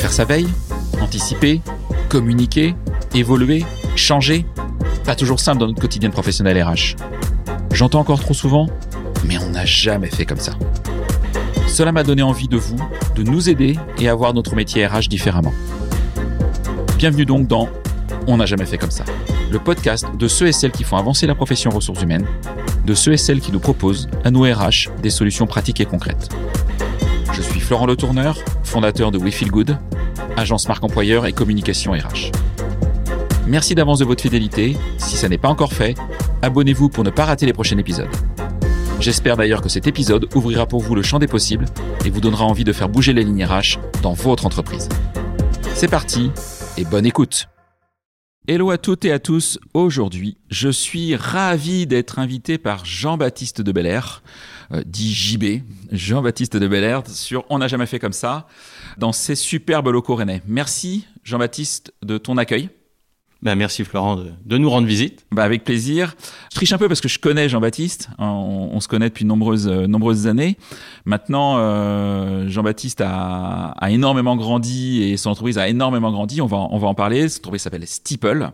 Faire sa veille, anticiper, communiquer, évoluer, changer, pas toujours simple dans notre quotidien professionnel RH. J'entends encore trop souvent, mais on n'a jamais fait comme ça. Cela m'a donné envie de vous, de nous aider et à voir notre métier RH différemment. Bienvenue donc dans On n'a jamais fait comme ça, le podcast de ceux et celles qui font avancer la profession ressources humaines, de ceux et celles qui nous proposent, à nous RH, des solutions pratiques et concrètes. Je suis Florent Le Tourneur, fondateur de We Feel Good, agence marque employeur et communication RH. Merci d'avance de votre fidélité. Si ça n'est pas encore fait, abonnez-vous pour ne pas rater les prochains épisodes. J'espère d'ailleurs que cet épisode ouvrira pour vous le champ des possibles et vous donnera envie de faire bouger les lignes RH dans votre entreprise. C'est parti et bonne écoute. Hello à toutes et à tous. Aujourd'hui, je suis ravi d'être invité par Jean-Baptiste de Belair, euh, dit JB, Jean-Baptiste de Belair, sur On n'a jamais fait comme ça, dans ces superbes locaux rennais. Merci Jean-Baptiste de ton accueil. Ben, merci Florent de, nous rendre visite. Bah avec plaisir. Je triche un peu parce que je connais Jean-Baptiste. On, on, se connaît depuis de nombreuses, euh, nombreuses années. Maintenant, euh, Jean-Baptiste a, énormément grandi et son entreprise a énormément grandi. On va, on va en parler. Son entreprise s'appelle Steeple.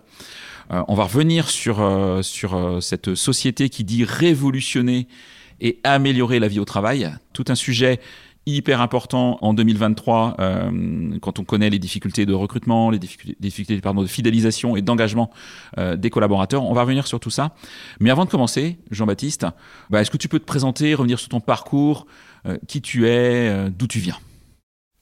Euh, on va revenir sur, sur cette société qui dit révolutionner et améliorer la vie au travail. Tout un sujet hyper important en 2023 euh, quand on connaît les difficultés de recrutement, les difficultés, difficultés pardon, de fidélisation et d'engagement euh, des collaborateurs. On va revenir sur tout ça. Mais avant de commencer, Jean-Baptiste, bah, est-ce que tu peux te présenter, revenir sur ton parcours, euh, qui tu es, d'où tu viens?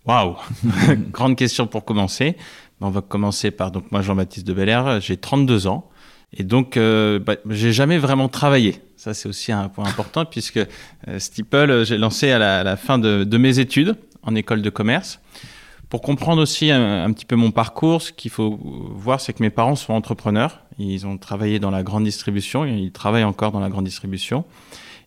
Waouh Grande question pour commencer. On va commencer par donc moi Jean-Baptiste de Belair, j'ai 32 ans. Et donc, euh, bah, j'ai jamais vraiment travaillé. Ça, c'est aussi un point important puisque euh, Steeple, j'ai lancé à la, à la fin de, de, mes études en école de commerce. Pour comprendre aussi un, un petit peu mon parcours, ce qu'il faut voir, c'est que mes parents sont entrepreneurs. Ils ont travaillé dans la grande distribution, ils travaillent encore dans la grande distribution.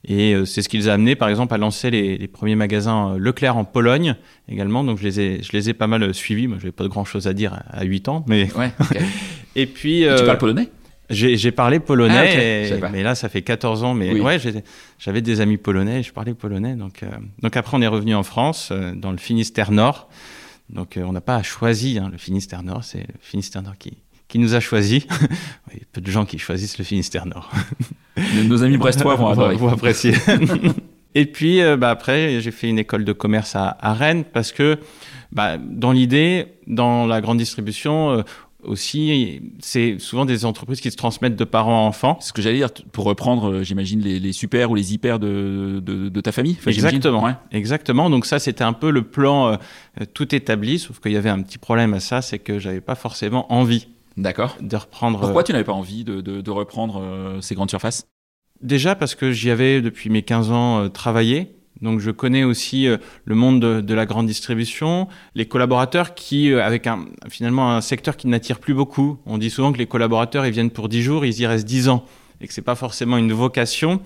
Et euh, c'est ce qui les a amenés, par exemple, à lancer les, les, premiers magasins Leclerc en Pologne également. Donc, je les ai, je les ai pas mal suivis. Moi, j'avais pas de grand chose à dire à 8 ans, mais. Ouais, okay. et puis. Et tu parles polonais? J'ai parlé polonais, ah, okay. et, mais là ça fait 14 ans. Mais oui. ouais, j'avais des amis polonais, et je parlais polonais. Donc, euh, donc après on est revenu en France, euh, dans le Finistère Nord. Donc euh, on n'a pas choisi hein, le Finistère Nord, c'est le Finistère Nord qui, qui nous a choisi. Il y a peu de gens qui choisissent le Finistère Nord. Nos amis brestois vont adorer. Vont apprécier. et puis bah, après j'ai fait une école de commerce à, à Rennes parce que bah, dans l'idée, dans la grande distribution, aussi, c'est souvent des entreprises qui se transmettent de parents à enfants. Ce que j'allais dire, pour reprendre, euh, j'imagine, les, les, super ou les hyper de, de, de ta famille. Enfin, Exactement. Ouais. Exactement. Donc ça, c'était un peu le plan euh, tout établi, sauf qu'il y avait un petit problème à ça, c'est que j'avais pas forcément envie. D'accord. De reprendre. Pourquoi tu n'avais pas envie de, de, de reprendre euh, ces grandes surfaces? Déjà parce que j'y avais depuis mes 15 ans euh, travaillé donc je connais aussi euh, le monde de, la grande distribution, les collaborateurs qui, euh, avec un, finalement un secteur qui n'attire plus beaucoup. On dit souvent que les collaborateurs ils viennent pour 10 jours, ils y restent 10 ans, et que c'est pas forcément une vocation.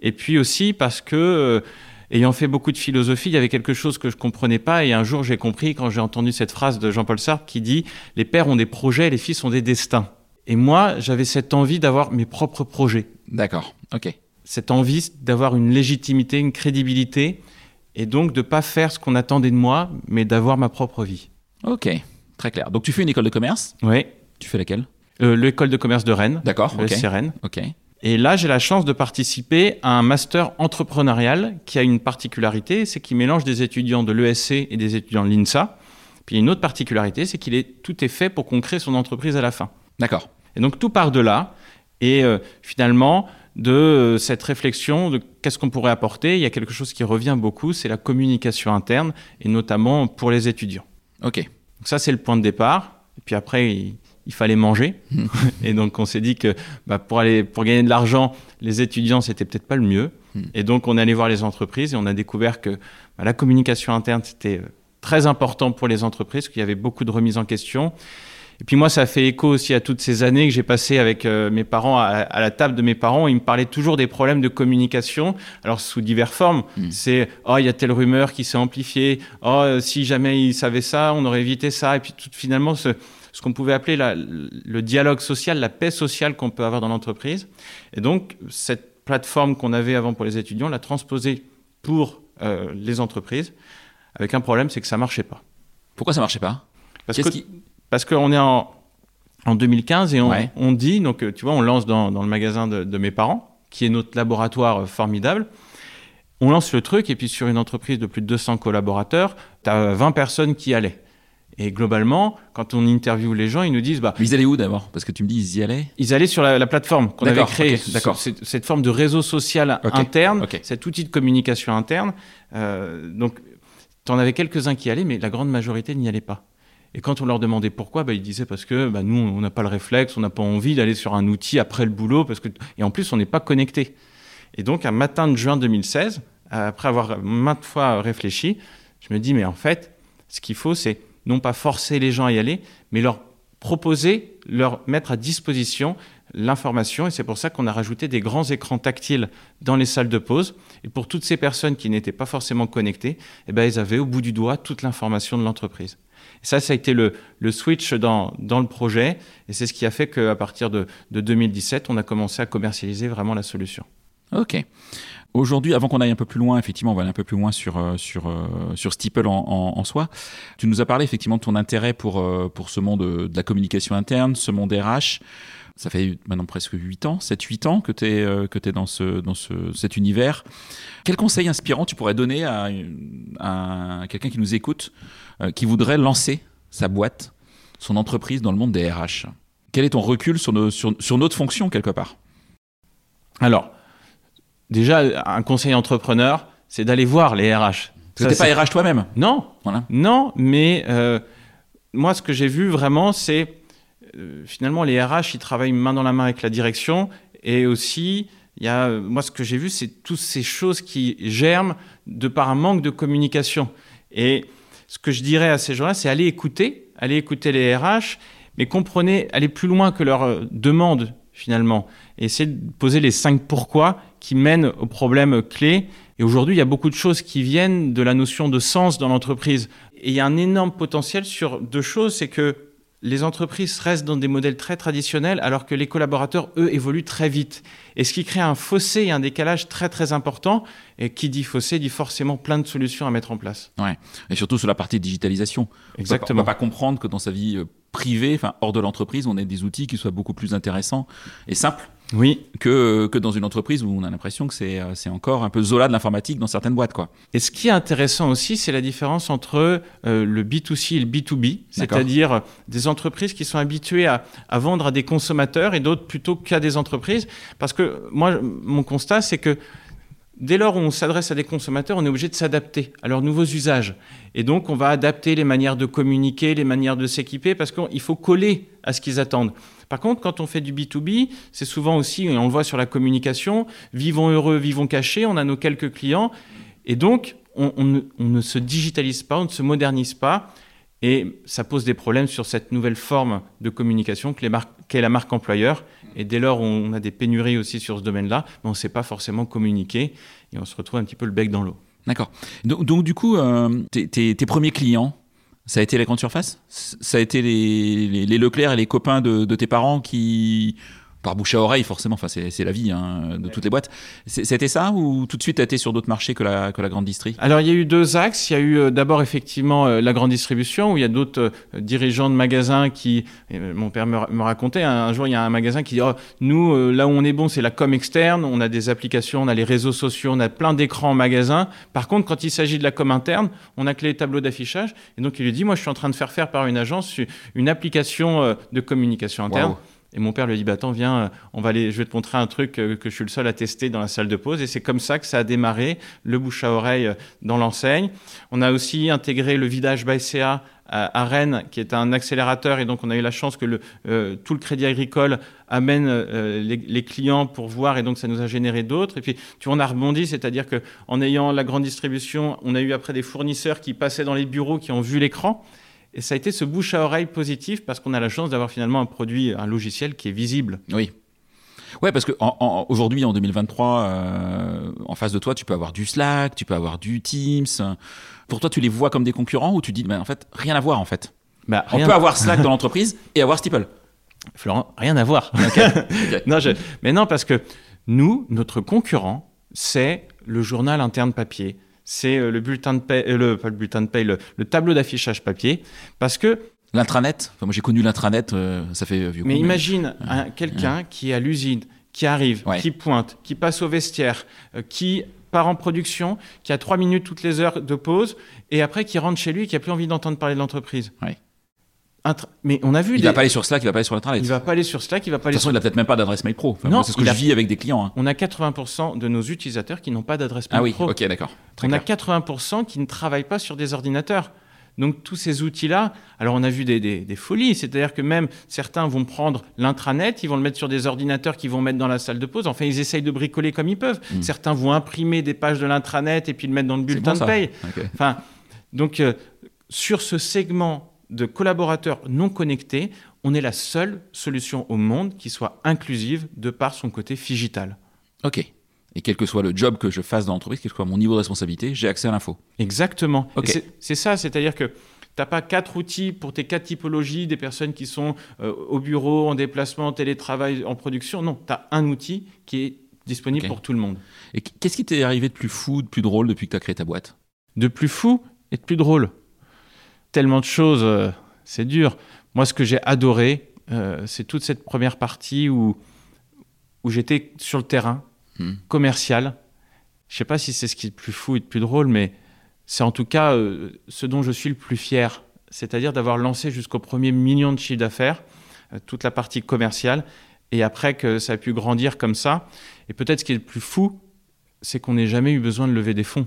Et puis aussi parce que euh, ayant fait beaucoup de philosophie, il y avait quelque chose que je comprenais pas. Et un jour j'ai compris quand j'ai entendu cette phrase de Jean-Paul Sartre qui dit les pères ont des projets, les fils ont des destins. Et moi j'avais cette envie d'avoir mes propres projets. D'accord. Ok cette envie d'avoir une légitimité, une crédibilité, et donc de ne pas faire ce qu'on attendait de moi, mais d'avoir ma propre vie. Ok, très clair. Donc tu fais une école de commerce? Oui. Tu fais laquelle? Euh, L'école de commerce de Rennes. D'accord, ok. Rennes. Ok. Et là, j'ai la chance de participer à un master entrepreneurial qui a une particularité, c'est qu'il mélange des étudiants de l'ESC et des étudiants de l'INSA. Puis une autre particularité, c'est qu'il est tout est fait pour qu'on crée son entreprise à la fin. D'accord. Et donc tout part de là. Et euh, finalement, de euh, cette réflexion de qu'est-ce qu'on pourrait apporter. Il y a quelque chose qui revient beaucoup, c'est la communication interne, et notamment pour les étudiants. Ok. Donc ça, c'est le point de départ. Et puis après, il, il fallait manger. et donc, on s'est dit que bah, pour, aller, pour gagner de l'argent, les étudiants, c'était peut-être pas le mieux. Et donc, on est allé voir les entreprises et on a découvert que bah, la communication interne, c'était très important pour les entreprises, qu'il y avait beaucoup de remises en question. Et puis moi, ça fait écho aussi à toutes ces années que j'ai passées avec euh, mes parents, à, à, la table de mes parents. Ils me parlaient toujours des problèmes de communication, alors sous diverses formes. Mmh. C'est oh, il y a telle rumeur qui s'est amplifiée. Oh, si jamais ils savaient ça, on aurait évité ça. Et puis tout, finalement, ce, ce qu'on pouvait appeler la, le dialogue social, la paix sociale qu'on peut avoir dans l'entreprise. Et donc cette plateforme qu'on avait avant pour les étudiants, l'a transposée pour euh, les entreprises, avec un problème, c'est que ça marchait pas. Pourquoi ça marchait pas? Parce que parce qu'on est en, en 2015 et on, Ouais. on dit, donc euh, tu vois, on lance dans, dans le magasin de, de mes parents, qui est notre laboratoire euh, formidable. On lance le truc et puis sur une entreprise de plus de 200 collaborateurs, tu as 20 personnes qui y allaient. Et globalement, quand on interviewe les gens, ils nous disent, bah, Mais ils allaient où d'abord? Parce que tu me dis, ils y allaient? Ils allaient sur la, la plateforme qu'on avait créée, d'accord. cette, forme de réseau social interne, cet outil de communication interne. Euh, donc, tu en avais quelques-uns qui y allaient, mais la grande majorité n'y allait pas. Et quand on leur demandait pourquoi, bah, ils disaient parce que bah, nous, on n'a pas le réflexe, on n'a pas envie d'aller sur un outil après le boulot, parce que et en plus, on n'est pas connecté. Et donc, un matin de juin 2016, après avoir maintes fois réfléchi, je me dis, mais en fait, ce qu'il faut, c'est non pas forcer les gens à y aller, mais leur proposer, leur mettre à disposition l'information. Et c'est pour ça qu'on a rajouté des grands écrans tactiles dans les salles de pause. Et pour toutes ces personnes qui n'étaient pas forcément connectées, eh ben, ils avaient au bout du doigt toute l'information de l'entreprise. Ça, ça a été le, le switch dans, dans le projet. Et c'est ce qui a fait qu'à partir de, de 2017, on a commencé à commercialiser vraiment la solution. Ok. Aujourd'hui, avant qu'on aille un peu plus loin, effectivement, on va aller un peu plus loin sur, euh, euh, sur Steeple en, soi. Tu nous as parlé effectivement de ton intérêt pour, euh, ce monde de, de la communication interne, ce monde RH. Ça fait maintenant presque 8 ans, 7-8 ans que tu es, euh, que es dans, ce, dans ce, cet univers. Quel conseil inspirant tu pourrais donner à, quelqu'un qui nous écoute, euh, qui voudrait lancer sa boîte, son entreprise dans le monde des RH Quel est ton recul sur, nos, sur, sur notre fonction quelque part? Alors, déjà, un conseil entrepreneur, c'est d'aller voir les RH. T'es c'est- pas RH toi-même. Non, Voilà. Non, mais euh, moi, ce que j'ai vu vraiment, c'est finalement les RH, ils travaillent main dans la main avec la direction. Et aussi, il y a, euh, moi, ce que j'ai vu, c'est toutes ces choses qui germent de par un manque de communication. Et ce que je dirais à ces gens-là, c'est aller écouter, aller écouter les RH, mais comprenez, aller plus loin que leurs euh, demandes, finalement. Et essayer de poser les cinq pourquoi qui mènent aux problèmes clés. Et aujourd'hui, il y a beaucoup de choses qui viennent de la notion de sens dans l'entreprise. Et il y a un énorme potentiel sur deux choses, c'est que les entreprises restent dans des modèles très traditionnels alors que les collaborateurs, eux, évoluent très vite. Et ce qui crée un fossé et un décalage très très important. Et qui dit fossé dit forcément plein de solutions à mettre en place. Ouais. Et surtout sur la partie digitalisation. Exactement. On va pas comprendre que dans sa vie euh, privée, enfin hors de l'entreprise, on ait des outils qui soient beaucoup plus intéressants et simples Oui. que, que dans une entreprise où on a l'impression que c'est euh, c'est encore un peu Zola de l'informatique dans certaines boîtes. Quoi. Et ce qui est intéressant aussi, c'est la différence entre euh, le B2C et le B2B, D'accord. c'est-à-dire euh, des entreprises qui sont habituées à, à vendre à des consommateurs et d'autres plutôt qu'à des entreprises. Parce que moi, mon constat, c'est que dès lors où on s'adresse à des consommateurs, on est obligé de s'adapter à leurs nouveaux usages. Et donc, on va adapter les manières de communiquer, les manières de s'équiper, parce qu'il faut coller à ce qu'ils attendent. Par contre, quand on fait du B2B, c'est souvent aussi, et on le voit sur la communication, vivons heureux, vivons cachés, on a nos quelques clients, et donc on, ne, se digitalise pas, on ne se modernise pas, et ça pose des problèmes sur cette nouvelle forme de communication qu'est la marque employeur. Et dès lors, on a des pénuries aussi sur ce domaine-là, mais on ne sait pas forcément communiquer, et on se retrouve un petit peu le bec dans l'eau. D'accord. Donc, donc, du coup, euh, tes, premiers clients, ça a été la grande surface? Ça a été les, Leclerc et les copains de tes parents qui, par bouche à oreille, forcément, enfin c'est la vie hein, de toutes les boîtes. C'était ça ou tout de suite tu été sur d'autres marchés que la, que la grande distrie Alors, il y a eu deux axes. Il y a eu euh, d'abord effectivement euh, la grande distribution, où il y a d'autres euh, dirigeants de magasins qui, mon père me, ra- me racontait, un, un jour il y a un magasin qui dit, Oh, nous, là où on est bon, c'est la com externe, on a des applications, on a les réseaux sociaux, on a plein d'écrans en magasin. Par contre, quand il s'agit de la com interne, on a que les tableaux d'affichage. Et donc, il lui dit, moi, je suis en train de faire faire par une agence une application de communication interne. Et mon père lui dit, bah, attends, viens, euh, on va aller, je vais te montrer un truc euh, que je suis le seul à tester dans la salle de pause. Et c'est comme ça que ça a démarré, le bouche à oreille euh, dans l'enseigne. On a aussi intégré le vidage by CA à, Rennes, qui est un accélérateur. Et donc, on a eu la chance que le, euh, tout le crédit agricole amène les, clients pour voir. Et donc, ça nous a généré d'autres. Et puis, tu vois, on a rebondi, c'est-à-dire que en ayant la grande distribution, on a eu après des fournisseurs qui passaient dans les bureaux, qui ont vu l'écran. Et ça a été ce bouche à oreille positif parce qu'on a la chance d'avoir finalement un produit, un logiciel qui est visible. Oui. Ouais, parce que en- en- aujourd'hui, en 2023, euh, en face de toi, tu peux avoir du Slack, tu peux avoir du Teams. Pour toi, tu les vois comme des concurrents ou tu dis, ben, en fait, rien à voir en fait? Bah, On peut avoir Slack dans l'entreprise et avoir Steeple. Florent, rien à voir. non, je- Mais non, parce que nous, notre concurrent, c'est le journal interne papier. C'est euh, le bulletin de paie, euh, le, pas le bulletin de paie, le, le tableau d'affichage papier, parce que L'intranet, enfin, moi j'ai connu l'intranet, euh, ça fait vieux mais coup, imagine un- quelqu'un qui est à l'usine, qui arrive, Ouais. qui pointe, qui passe au vestiaire, euh, qui part en production, qui a trois minutes toutes les heures de pause, et après qui rentre chez lui et qui a plus envie d'entendre parler de l'entreprise. Ouais. Intra- Mais on a vu Il des- va pas aller sur Slack, il va pas aller sur l'intranet. il va pas aller sur Slack, il va pas De aller toute façon, sur... il a peut-être même pas d'adresse mail pro. Enfin, Non, c'est ce que je a- vis avec des clients. hein. On a 80% de nos utilisateurs qui n'ont pas d'adresse mail Ah oui, pro. ok, d'accord. On a clair. 80% qui ne travaillent pas sur des ordinateurs. Donc tous ces outils-là, alors on a vu des, des- des folies, c'est-à-dire que même certains vont prendre l'intranet, ils vont le mettre sur des ordinateurs qu'ils vont mettre dans la salle de pause, enfin ils essayent de bricoler comme ils peuvent. Mm. Certains vont imprimer des pages de l'intranet et puis le mettre dans le bulletin bon, de paye. Ok. Enfin, donc euh, sur ce segment de collaborateurs non connectés, on est la seule solution au monde qui soit inclusive de par son côté figital. Ok. Et quel que soit le job que je fasse dans l'entreprise, quel que soit mon niveau de responsabilité, j'ai accès à l'info. Exactement. C'est- ça, c'est-à-dire que tu n'as pas quatre outils pour tes quatre typologies, des personnes qui sont euh, au bureau, en déplacement, en télétravail, en production. Non, tu as un outil qui est disponible pour tout le monde. Et qu'est-ce qui t'est arrivé de plus fou, de plus drôle depuis que tu as créé ta boîte? De plus fou et de plus drôle. Tellement de choses, euh, c'est dur. Moi, ce que j'ai adoré, euh, c'est toute cette première partie où, où j'étais sur le terrain, Hmm. commercial. Je sais pas si c'est ce qui est le plus fou et le plus drôle, mais c'est en tout cas euh, ce dont je suis le plus fier. C'est-à-dire d'avoir lancé jusqu'au premier million de chiffre d'affaires, toute la partie commerciale, et après que ça a pu grandir comme ça. Et peut-être ce qui est le plus fou, c'est qu'on n'ait jamais eu besoin de lever des fonds.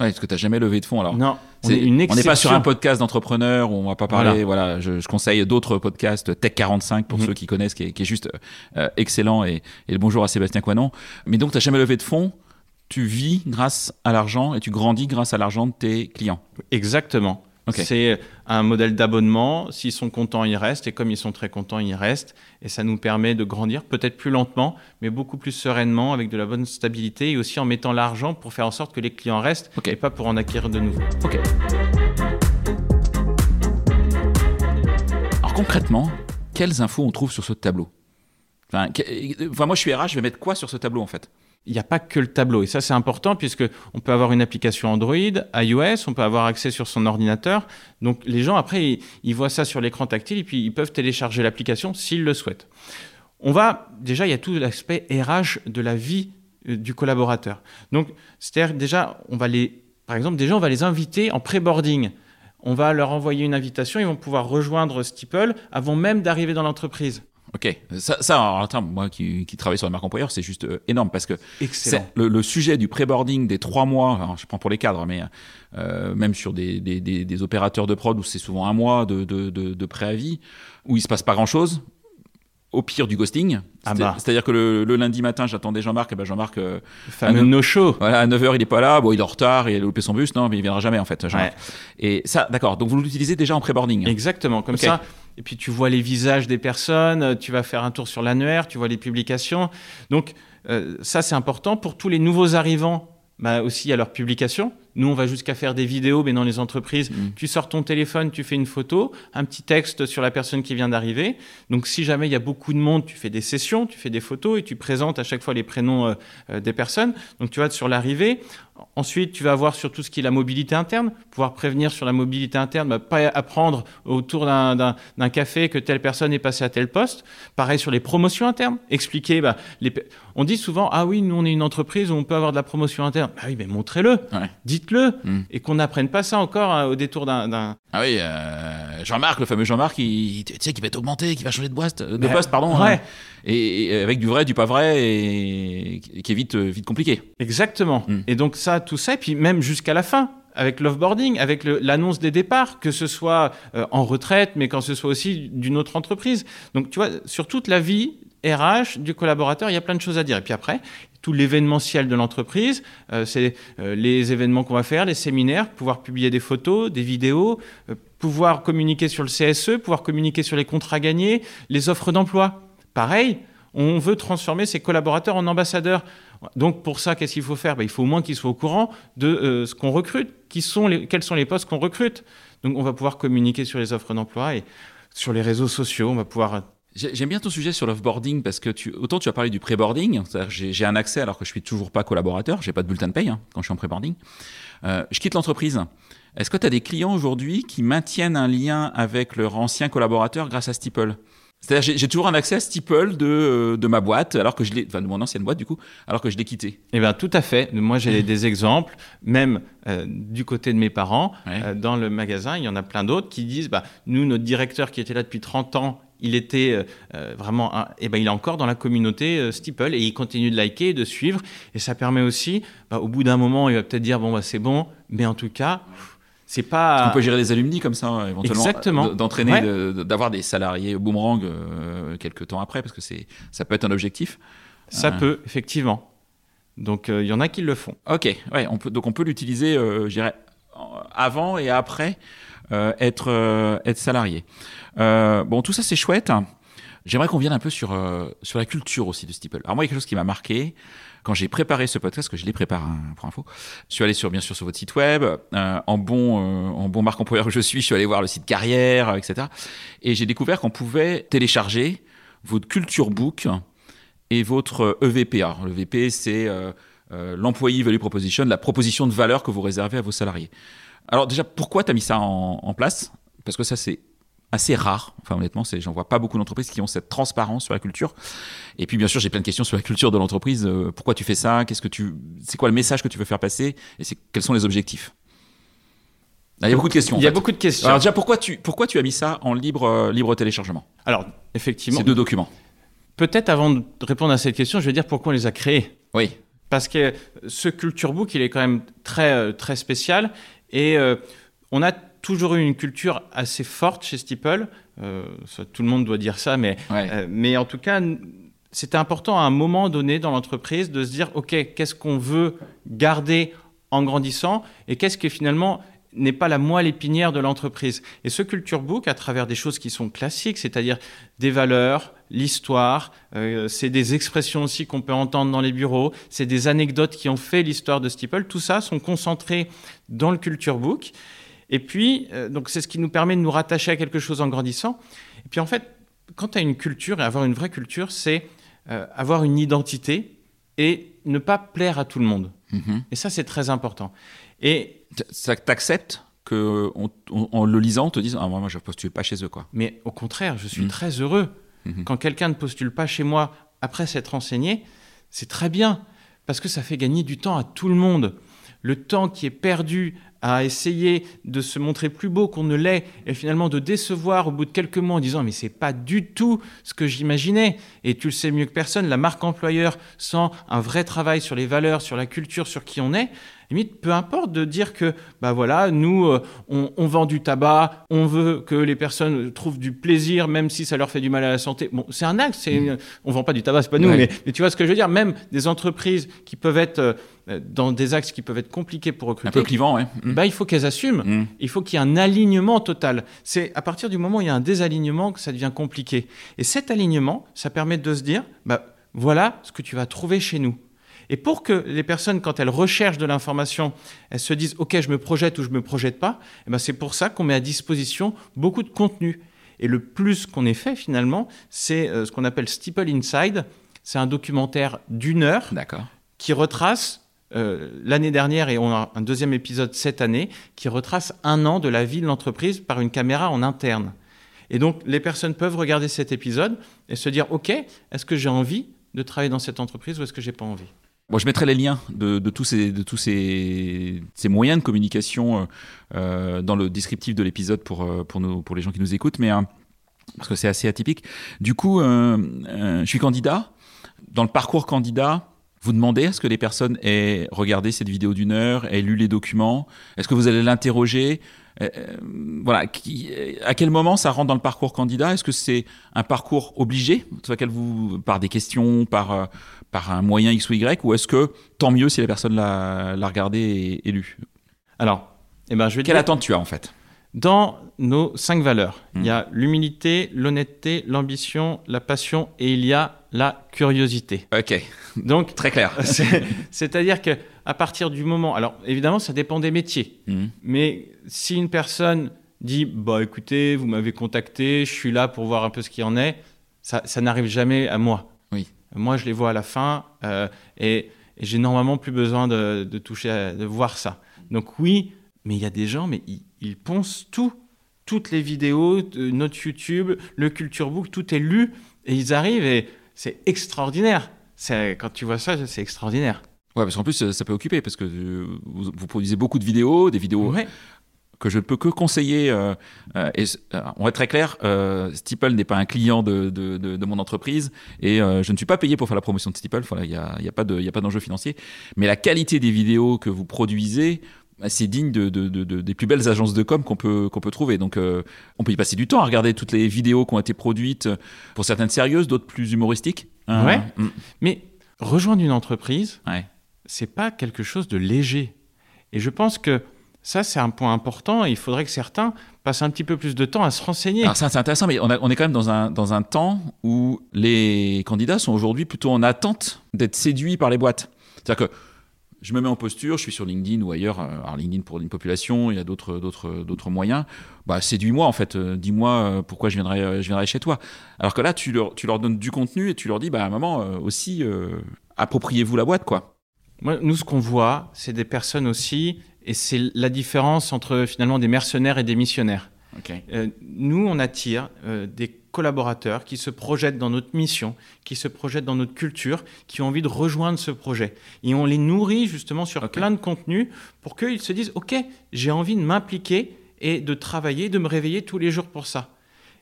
Ouais, parce que tu jamais levé de fonds alors. Non, on C'est- est une on n'est exception. pas sur un podcast d'entrepreneur où on va pas parler. Voilà, je, je conseille d'autres podcasts, Tech 45 pour Mhm. ceux qui connaissent, qui est, qui est juste euh, excellent. Et, et le bonjour à Sébastien Coinon. Mais donc, tu jamais levé de fonds. Tu vis grâce à l'argent et tu grandis grâce à l'argent de tes clients. Exactement. C'est un modèle d'abonnement. S'ils sont contents, ils restent. Et comme ils sont très contents, ils restent. Et ça nous permet de grandir, peut-être plus lentement, mais beaucoup plus sereinement, avec de la bonne stabilité et aussi en mettant l'argent pour faire en sorte que les clients restent et pas pour en acquérir de nouveaux. Ok. Alors concrètement, quelles infos on trouve sur ce tableau? Enfin, que- enfin, moi je suis RH, je vais mettre quoi sur ce tableau en fait? Il n'y a pas que le tableau. Et ça, c'est important puisque on peut avoir une application Android, iOS, on peut avoir accès sur son ordinateur. Donc, les gens, après, ils, voient ça sur l'écran tactile et puis ils peuvent télécharger l'application s'ils le souhaitent. On va, déjà, il y a tout l'aspect RH de la vie euh, du collaborateur. Donc, c'est-à-dire, déjà, on va les, par exemple, déjà, on va les inviter en pré-boarding. On va leur envoyer une invitation, ils vont pouvoir rejoindre Steeple avant même d'arriver dans l'entreprise. Ok, ça, ça alors, attends, moi qui, qui travaille sur la marque employeur, c'est juste euh, énorme parce que le, le sujet du pré-boarding des trois mois, alors je prends pour les cadres, mais euh, même sur des, des, des, des opérateurs de prod où c'est souvent un mois de, de, de, de préavis, où il se passe pas grand-chose, au pire du ghosting. Ah bah. C'est-à-dire que le, le lundi matin, j'attendais Jean-Marc, et ben Jean-Marc, euh, fameux no-show. voilà, à 9h, il est pas là, bon, il est en retard, il a loupé son bus, non, mais il viendra jamais en fait. Jean-Marc. Ouais. Et ça, d'accord, donc vous l'utilisez déjà en pré-boarding. Exactement, comme ça. Et puis tu vois les visages des personnes, euh, tu vas faire un tour sur l'annuaire, tu vois les publications. Donc euh, ça c'est important pour tous les nouveaux arrivants. Bah, aussi à leur publication. Nous, on va jusqu'à faire des vidéos, mais dans les entreprises, Mm. tu sors ton téléphone, tu fais une photo, un petit texte sur la personne qui vient d'arriver. Donc, si jamais il y a beaucoup de monde, tu fais des sessions, tu fais des photos et tu présentes à chaque fois les prénoms euh, euh, des personnes. Donc, tu vas sur l'arrivée. Ensuite, tu vas avoir sur tout ce qui est la mobilité interne, pouvoir prévenir sur la mobilité interne, bah, pas apprendre autour d'un- café que telle personne est passée à tel poste. Pareil sur les promotions internes, expliquer. Bah, les, on dit souvent, ah oui, nous on est une entreprise où on peut avoir de la promotion interne. Bah oui, mais montrez-le, Ouais. Dites-le, Mm. et qu'on n'apprenne pas ça encore hein, au détour d'un-. Ah oui, euh, Jean-Marc, le fameux Jean-Marc, il, tu sais, qui va être augmenté, qui va changer de boîte, de Bah, poste, pardon. ouais. hein. et, et avec du vrai, du pas vrai, et, et qui est vite, vite compliqué. Exactement. Mm. Et donc ça, tout ça, et puis même jusqu'à la fin, avec l'offboarding, avec l'annonce des départs, que ce soit euh, en retraite, mais quand ce soit aussi d'une autre entreprise. Donc tu vois, sur toute la vie RH du collaborateur, il y a plein de choses à dire. Et puis après, tout l'événementiel de l'entreprise, euh, c'est euh, les événements qu'on va faire, les séminaires, pouvoir publier des photos, des vidéos, euh, pouvoir communiquer sur le CSE, pouvoir communiquer sur les contrats gagnés, les offres d'emploi. Pareil, on veut transformer ses collaborateurs en ambassadeurs. Donc pour ça, qu'est-ce qu'il faut faire? Ben, Il faut au moins qu'ils soient au courant de ce qu'on recrute, quels sont les postes qu'on recrute. Donc on va pouvoir communiquer sur les offres d'emploi et sur les réseaux sociaux, on va pouvoir... J'aime bien ton sujet sur l'offboarding parce que tu, autant tu as parlé du pré-boarding, j'ai un accès alors que je suis toujours pas collaborateur, j'ai pas de bulletin de paye hein, quand je suis en pré-boarding. Euh, je quitte l'entreprise. Est-ce que tu as des clients aujourd'hui qui maintiennent un lien avec leur ancien collaborateur grâce à Steeple? C'est-à-dire, j'ai toujours un accès à Steeple de, euh, de ma boîte, alors que je l'ai, enfin de mon ancienne boîte du coup, alors que je l'ai quitté. Eh bien, tout à fait. Moi, j'ai des exemples, même euh, du côté de mes parents, euh, dans le magasin, il y en a plein d'autres qui disent, bah, nous, notre directeur qui était là depuis 30 ans, il était vraiment, eh ben, il est encore dans la communauté Steeple et il continue de liker, de suivre, et ça permet aussi, bah, au bout d'un moment, il va peut-être dire, bon, bah, c'est bon, mais en tout cas c'est pas. On peut gérer des alumni comme ça, éventuellement. Exactement. D'entraîner, d'avoir des salariés boomerang euh, quelques temps après, parce que c'est, ça peut être un objectif. Ça euh. peut, effectivement. Donc, euh, il y en a qui le font. Ok, ouais, on peut, donc on peut l'utiliser, je dirais, avant et après être, être salarié. bon, tout ça, c'est chouette. J'aimerais qu'on vienne un peu sur, sur la culture aussi de Steeple. Alors, moi, il y a quelque chose qui m'a marqué quand j'ai préparé ce podcast, que je l'ai préparé hein, pour info, je suis allé sur, bien sûr sur votre site web. Euh, en bon, euh, en bon marque employeur que je suis, je suis allé voir le site carrière, etc. Et j'ai découvert qu'on pouvait télécharger votre culture book et votre EVPA. Le VP, c'est euh, l'employee value proposition, la proposition de valeur que vous réservez à vos salariés. Alors déjà, pourquoi tu as mis ça en, en place? Parce que ça, c'est assez rare. Enfin, honnêtement, c'est, j'en vois pas beaucoup d'entreprises qui ont cette transparence sur la culture. Et puis, bien sûr, j'ai plein de questions sur la culture de l'entreprise. Euh, pourquoi tu fais ça? Qu'est-ce que tu, c'est quoi le message que tu veux faire passer? Et c'est quels sont les objectifs? Ah, il y a beaucoup de questions. Il y a beaucoup de questions. Alors déjà, pourquoi tu, pourquoi tu as mis ça en libre, euh, libre téléchargement? Alors, effectivement. Ces deux documents. Peut-être avant de répondre à cette question, je vais dire pourquoi on les a créés. Oui. Parce que ce Culture Book, il est quand même très, euh, très spécial. Et on a toujours eu une culture assez forte chez Steeple. Euh, tout le monde doit dire ça, mais, euh, mais en tout cas, c'était important à un moment donné dans l'entreprise de se dire, OK, qu'est-ce qu'on veut garder en grandissant et qu'est-ce qui finalement n'est pas la moelle épinière de l'entreprise. Et ce Culture Book, à travers des choses qui sont classiques, c'est-à-dire des valeurs, l'histoire, euh, c'est des expressions aussi qu'on peut entendre dans les bureaux, c'est des anecdotes qui ont fait l'histoire de Steeple, tout ça sont concentrés dans le Culture Book. Et puis, euh, donc c'est ce qui nous permet de nous rattacher à quelque chose en grandissant. Et puis en fait, quand tu as une culture, et avoir une vraie culture, c'est euh, avoir une identité et ne pas plaire à tout le monde. Mhm. Et ça, c'est très important. Et t'acceptes que en le lisant, on te dise ah, moi, je ne postule pas chez eux. quoi. Mais au contraire, je suis mhm. très heureux. Mhm. Quand quelqu'un ne postule pas chez moi après s'être renseigné, c'est très bien, parce que ça fait gagner du temps à tout le monde. Le temps qui est perdu à essayer de se montrer plus beau qu'on ne l'est et finalement de décevoir au bout de quelques mois en disant mais c'est pas du tout ce que j'imaginais et tu le sais mieux que personne la marque employeur sans un vrai travail sur les valeurs sur la culture sur qui on est limite peu importe de dire que bah voilà nous euh, on, vend du tabac on veut que les personnes trouvent du plaisir même si ça leur fait du mal à la santé bon c'est un acte c'est mmh. on vend pas du tabac c'est pas nous mais, tu vois ce que je veux dire même des entreprises qui peuvent être euh, dans des axes qui peuvent être compliqués pour recruter. Un peu clivant, ouais. Mm. Bah, il faut qu'elles assument. Mm. Il faut qu'il y ait un alignement total. C'est à partir du moment où il y a un désalignement que ça devient compliqué. Et cet alignement, ça permet de se dire, bah, voilà ce que tu vas trouver chez nous. Et pour que les personnes, quand elles recherchent de l'information, elles se disent, OK, je me projette ou je me projette pas, eh ben c'est pour ça qu'on met à disposition beaucoup de contenu. Et le plus qu'on ait fait finalement, c'est euh, ce qu'on appelle Steeple Inside. C'est un documentaire d'une heure qui retrace euh, l'année dernière et on a un deuxième épisode cette année qui retrace un an de la vie de l'entreprise par une caméra en interne. Et donc les personnes peuvent regarder cet épisode et se dire ok, est-ce que j'ai envie de travailler dans cette entreprise ou est-ce que j'ai pas envie? Bon, je mettrai les liens de, tous, ces, de tous ces, ces moyens de communication euh, euh, dans le descriptif de l'épisode pour, pour, nous, pour les gens qui nous écoutent, mais parce que c'est assez atypique. Du coup, je suis candidat. Dans le parcours candidat, vous demandez à ce que les personnes aient regardé cette vidéo d'une heure, aient lu les documents Est-ce que vous allez l'interroger? Euh, euh, Voilà. à quel moment ça rentre dans le parcours candidat? Est-ce que c'est un parcours obligé, vous, par des questions, par, euh, par un moyen X ou Y, ou est-ce que tant mieux si la personne l'a regardé et, lu? Alors, eh ben, je vais Quelle attente tu as en fait? Dans nos cinq valeurs, il y a hmm. l'humilité, l'honnêteté, l'ambition, la passion et il y a la curiosité. Ok. Donc très clair. C'est-à-dire que à partir du moment, alors évidemment ça dépend des métiers, hmm. mais si une personne dit bah écoutez vous m'avez contacté, je suis là pour voir un peu ce qu'il en est, Ça, ça n'arrive jamais à moi. Oui. Moi, je les vois à la fin euh, et, et j'ai normalement plus besoin de, de toucher, à- de voir ça. Donc oui, mais il y a des gens, mais ils, ils poncent tout, toutes les vidéos, notre YouTube, le Culture Book, tout est lu et ils arrivent et c'est extraordinaire. C'est quand tu vois ça, c'est extraordinaire. Ouais, parce qu'en plus, euh, ça peut occuper, parce que euh, vous, vous produisez beaucoup de vidéos, des vidéos Ouais. que je ne peux que conseiller. euh, euh, et euh, on va être très clair, Steeple n'est pas un client de, de, de, de mon entreprise et je ne suis pas payé pour faire la promotion de Steeple. Voilà, il n'y a, y a pas d'enjeu financier. Mais la qualité des vidéos que vous produisez, bah, c'est digne de, de- de- de- des plus belles agences de com qu'on peut, qu'on peut trouver. Donc, euh, on peut y passer du temps à regarder toutes les vidéos qui ont été produites, pour certaines sérieuses, d'autres plus humoristiques. Euh, Ouais. mm, Mais rejoindre une entreprise, ouais. C'est pas quelque chose de léger. Et je pense que ça, c'est un point important il faudrait que certains passent un petit peu plus de temps à se renseigner. Alors ça, c'est intéressant, mais on, est quand même dans un, dans un temps où les candidats sont aujourd'hui plutôt en attente d'être séduits par les boîtes. C'est-à-dire que je me mets en posture, je suis sur LinkedIn ou ailleurs, euh, alors LinkedIn pour une population, il y a d'autres, d'autres, d'autres moyens. Bah, séduis-moi en fait, euh, dis-moi euh, pourquoi je viendrais, euh, je viendrais chez toi. Alors que là, tu leur, tu leur donnes du contenu et tu leur dis, bah maman, aussi, appropriez-vous la boîte, quoi. Moi, nous, ce qu'on voit, c'est des personnes aussi, et c'est la différence entre finalement des mercenaires et des missionnaires. Euh, nous, on attire euh, des collaborateurs qui se projettent dans notre mission, qui se projettent dans notre culture, qui ont envie de rejoindre ce projet. Et on les nourrit justement sur plein de contenus pour qu'ils se disent, OK, j'ai envie de m'impliquer et de travailler, de me réveiller tous les jours pour ça.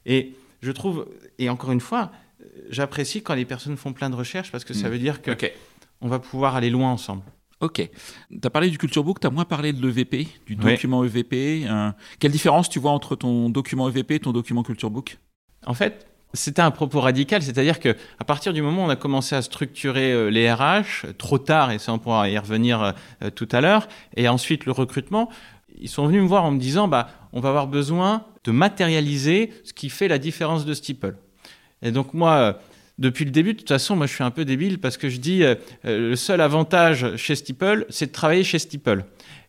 Et je trouve, et encore une fois, euh, j'apprécie quand les personnes font plein de recherches parce que ça Mm. veut dire que. On va pouvoir aller loin ensemble. Ok. Tu as parlé du Culture Book, tu as moins parlé de l'EVP, du document EVP. euh, quelle différence tu vois entre ton document EVP et ton document Culture Book? En fait, c'était un propos radical, c'est-à-dire que à partir du moment où on a commencé à structurer euh, les RH, trop tard, et ça on pourra y revenir euh, tout à l'heure, et ensuite le recrutement, ils sont venus me voir en me disant, bah, on va avoir besoin de matérialiser ce qui fait la différence de Steeple. Et donc moi, depuis le début, de toute façon, moi je suis un peu débile parce que je dis, euh, euh, le seul avantage chez Steeple, c'est de travailler chez Steeple.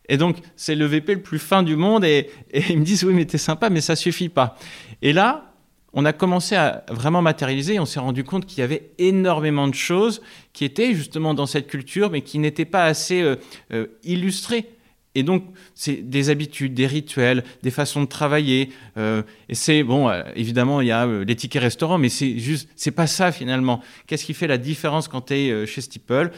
Et donc, c'est le VP le plus fin du monde. Et, ils me disent, oui, mais t'es sympa, mais ça suffit pas. Et là, on a commencé à vraiment matérialiser et on s'est rendu compte qu'il y avait énormément de choses qui étaient justement dans cette culture, mais qui n'étaient pas assez euh, euh, illustrées. Et donc, c'est des habitudes, des rituels, des façons de travailler. euh, et c'est, bon, euh, évidemment, il y a euh, les tickets restaurants, mais c'est juste, c'est pas ça finalement. Qu'est-ce qui fait la différence quand tu es chez Steeple?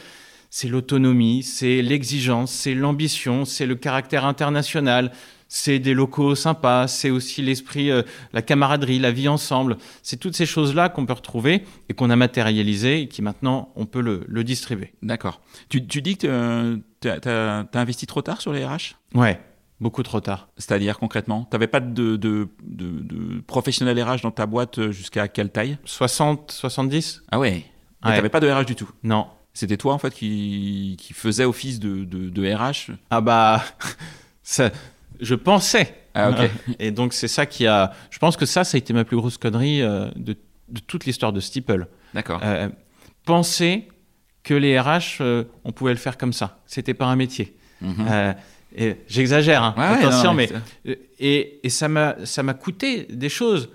C'est l'autonomie, c'est l'exigence, c'est l'ambition, c'est le caractère international, c'est des locaux sympas, c'est aussi l'esprit, euh, la camaraderie, la vie ensemble. C'est toutes ces choses-là qu'on peut retrouver et qu'on a matérialisées et qui maintenant, on peut le, le distribuer. D'accord. Tu, tu dis que tu as, investi trop tard sur les RH? Ouais, beaucoup trop tard. C'est-à-dire concrètement Tu n'avais pas de, de, de, de professionnel RH dans ta boîte jusqu'à quelle taille? 60, 70 Ah ouais. Et Ouais. t'avais pas de RH du tout? Non. C'était toi en fait qui, qui faisait office de, de, de RH? Ah bah, ça, je pensais. Ah ok. Et donc c'est ça qui a. Je pense que ça, ça a été ma plus grosse connerie euh, de, de toute l'histoire de Steeple. D'accord. Euh, penser que les RH, euh, on pouvait le faire comme ça. C'était pas un métier. Mhm. Et J'exagère, hein, Ouais, attention, non, mais, et, et ça m'a ça m'a coûté des choses.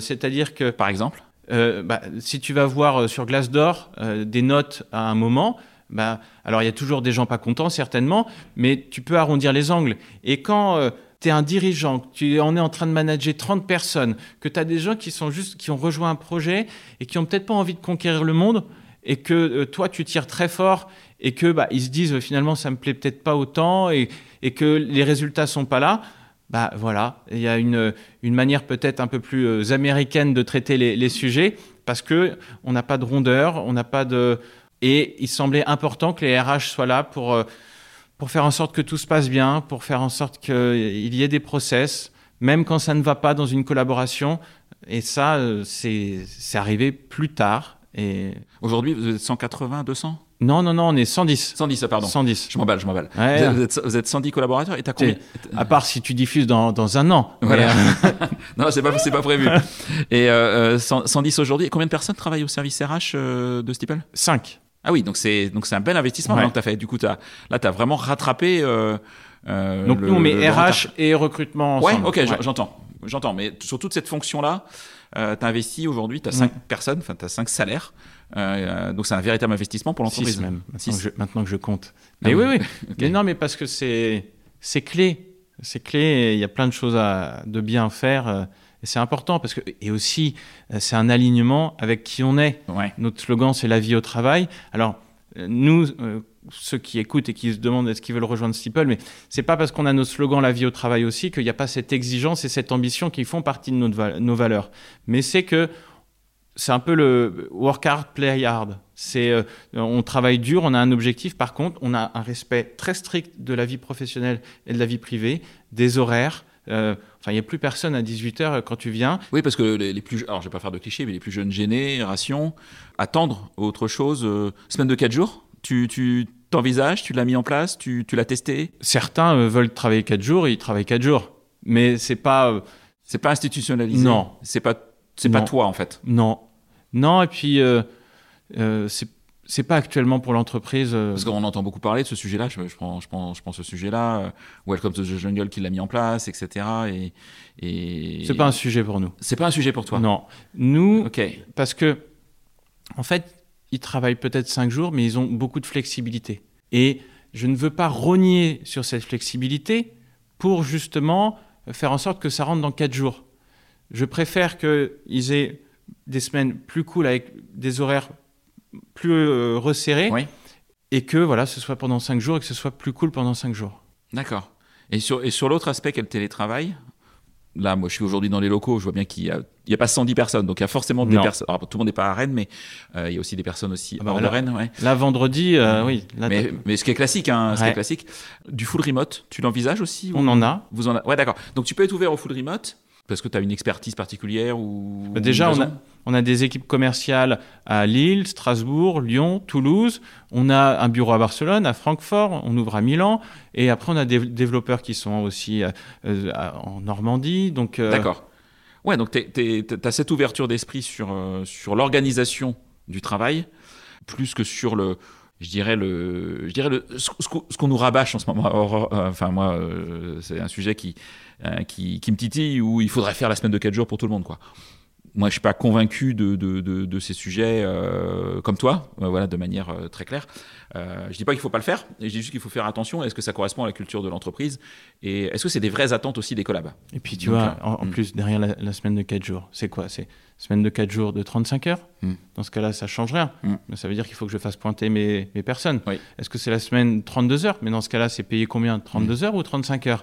C'est-à-dire que Par exemple bah, si tu vas voir sur Glassdoor des notes à un moment, bah, alors il y a toujours des gens pas contents certainement, mais tu peux arrondir les angles. Et quand tu es un dirigeant, tu on est en train de manager 30 personnes, que tu as des gens qui sont juste qui ont rejoint un projet et qui ont peut-être pas envie de conquérir le monde et que euh, toi tu tires très fort et que bah, se disent euh, finalement ça me plaît peut-être pas autant et, que les résultats sont pas là. Bah voilà, il y a une, une manière peut-être un peu plus euh, américaine de traiter les, les sujets parce que on n'a pas de rondeur, on n'a pas de et il semblait important que les RH soient là pour euh, pour faire en sorte que tout se passe bien, pour faire en sorte qu'il y ait des process, même quand ça ne va pas dans une collaboration. Et ça, euh, c'est arrivé plus tard. Et Aujourd'hui, vous êtes 180, 200 non, non, non, on est 110. 110, ah, pardon. 110. Je m'emballe, je m'emballe. Ouais, vous, vous vous êtes 110 collaborateurs et t'as combien À part si tu diffuses dans, dans un an. Voilà. euh, Non, c'est pas, pas prévu. Et euh, euh, 100 110 aujourd'hui. Et combien de personnes travaillent au service RH euh, de Steeple? Cinq. Ah oui, donc c'est donc c'est un bel investissement Ouais. maintenant que t'as fait. Du coup, as, là, t'as vraiment rattrapé. Euh, euh, Donc le- nous, on met RH retard. et recrutement Ouais, ensemble. ok, j'en- j'entends. J'entends, mais sur toute cette fonction-là, euh, tu as investi aujourd'hui, tu as 5 personnes, enfin, tu as 5 salaires. Euh, donc, c'est un véritable investissement pour l'entreprise. Six même, maintenant, Que je, maintenant que je compte. Ah mais oui, oui. Mais non, mais parce que c'est clé. C'est clé. Il y a plein de choses à, de bien faire. Euh, et c'est important parce que, et aussi, euh, c'est un alignement avec qui on est. Ouais. Notre slogan, c'est la vie au travail. Alors, euh, nous, ceux qui écoutent et qui se demandent est-ce qu'ils veulent rejoindre Steeple, mais c'est pas parce qu'on a nos slogans la vie au travail aussi qu'il n'y a pas cette exigence et cette ambition qui font partie de notre, nos valeurs. Mais c'est que c'est un peu le work hard, play hard. C'est euh, on travaille dur, on a un objectif. Par contre, on a un respect très strict de la vie professionnelle et de la vie privée, des horaires. Euh, enfin, il n'y a plus personne à 18 h quand tu viens. Oui, parce que les, plus, alors je vais pas faire de clichés, mais les plus jeunes générations attendre autre chose. Euh, semaine de 4 jours. Tu, tu t'envisages, tu l'as mis en place, tu, tu l'as testé? Certains veulent travailler 4 jours, ils travaillent 4 jours, mais c'est pas. c'est pas institutionnalisé? Non. C'est pas c'est pas toi en fait? Non, non. Et puis euh, euh, c'est pas actuellement pour l'entreprise. Euh. Parce qu'on entend beaucoup parler de ce sujet-là. Je, prends, je, prends, je ce sujet-là. Welcome to the Jungle qui l'a mis en place, etc. Et, et... c'est pas un sujet pour nous. C'est pas un sujet pour toi? Non. Nous. Parce que en fait, ils travaillent peut-être cinq jours, mais ils ont beaucoup de flexibilité. Et je ne veux pas rogner sur cette flexibilité pour justement faire en sorte que ça rentre dans quatre jours. Je préfère qu'ils aient des semaines plus cool avec des horaires plus euh, resserrés et que voilà, ce soit pendant 5 jours et que ce soit plus cool pendant 5 jours. D'accord. Et sur, et sur l'autre aspect qu'est le télétravail, là, moi je suis aujourd'hui dans les locaux, je vois bien qu'il n'y a, il y a pas 110 personnes, donc il y a forcément des personnes. Alors tout le monde n'est pas à Rennes, mais euh, il y a aussi des personnes aussi ah bah hors de Rennes. Ouais. Là, vendredi, euh, oui. mais, mais, ce qui est classique, hein, ce qui est classique. Du full remote, tu l'envisages aussi On en a. Vous en a... Ouais, d'accord. Donc tu peux être ouvert au full remote parce que tu as une expertise particulière ou bah, Déjà, on a, on a, des équipes commerciales à Lille, Strasbourg, Lyon, Toulouse. On a un bureau à Barcelone, à Francfort, on ouvre à Milan. Et après, on a des développeurs qui sont aussi euh, euh, en Normandie. Donc, euh, D'accord. Ouais, donc tu as cette ouverture d'esprit sur, sur l'organisation du travail, plus que sur le, je dirais le, je dirais le, ce, qu'on nous rabâche en ce moment. enfin moi, c'est un sujet qui, qui, qui, me titille où il faudrait faire la semaine de 4 jours pour tout le monde, quoi. Moi, je suis pas convaincu de, de, de, de ces sujets euh, comme toi, euh, voilà, de manière euh, très claire. Je dis pas qu'il faut pas le faire, je dis juste qu'il faut faire attention. Est-ce que ça correspond à la culture de l'entreprise et est-ce que c'est des vraies attentes aussi des collabs? Et puis tu vois, en, hmm. plus derrière la, semaine de 4 jours, c'est quoi? C'est semaine de 4 jours de 35 heures? Hmm. Dans ce cas-là, ça change rien. Hmm. Mais ça veut dire qu'il faut que je fasse pointer mes, mes personnes. Oui. Est-ce que c'est la semaine 32 heures? Mais dans ce cas-là, c'est payé combien? 32 heures ou 35 heures?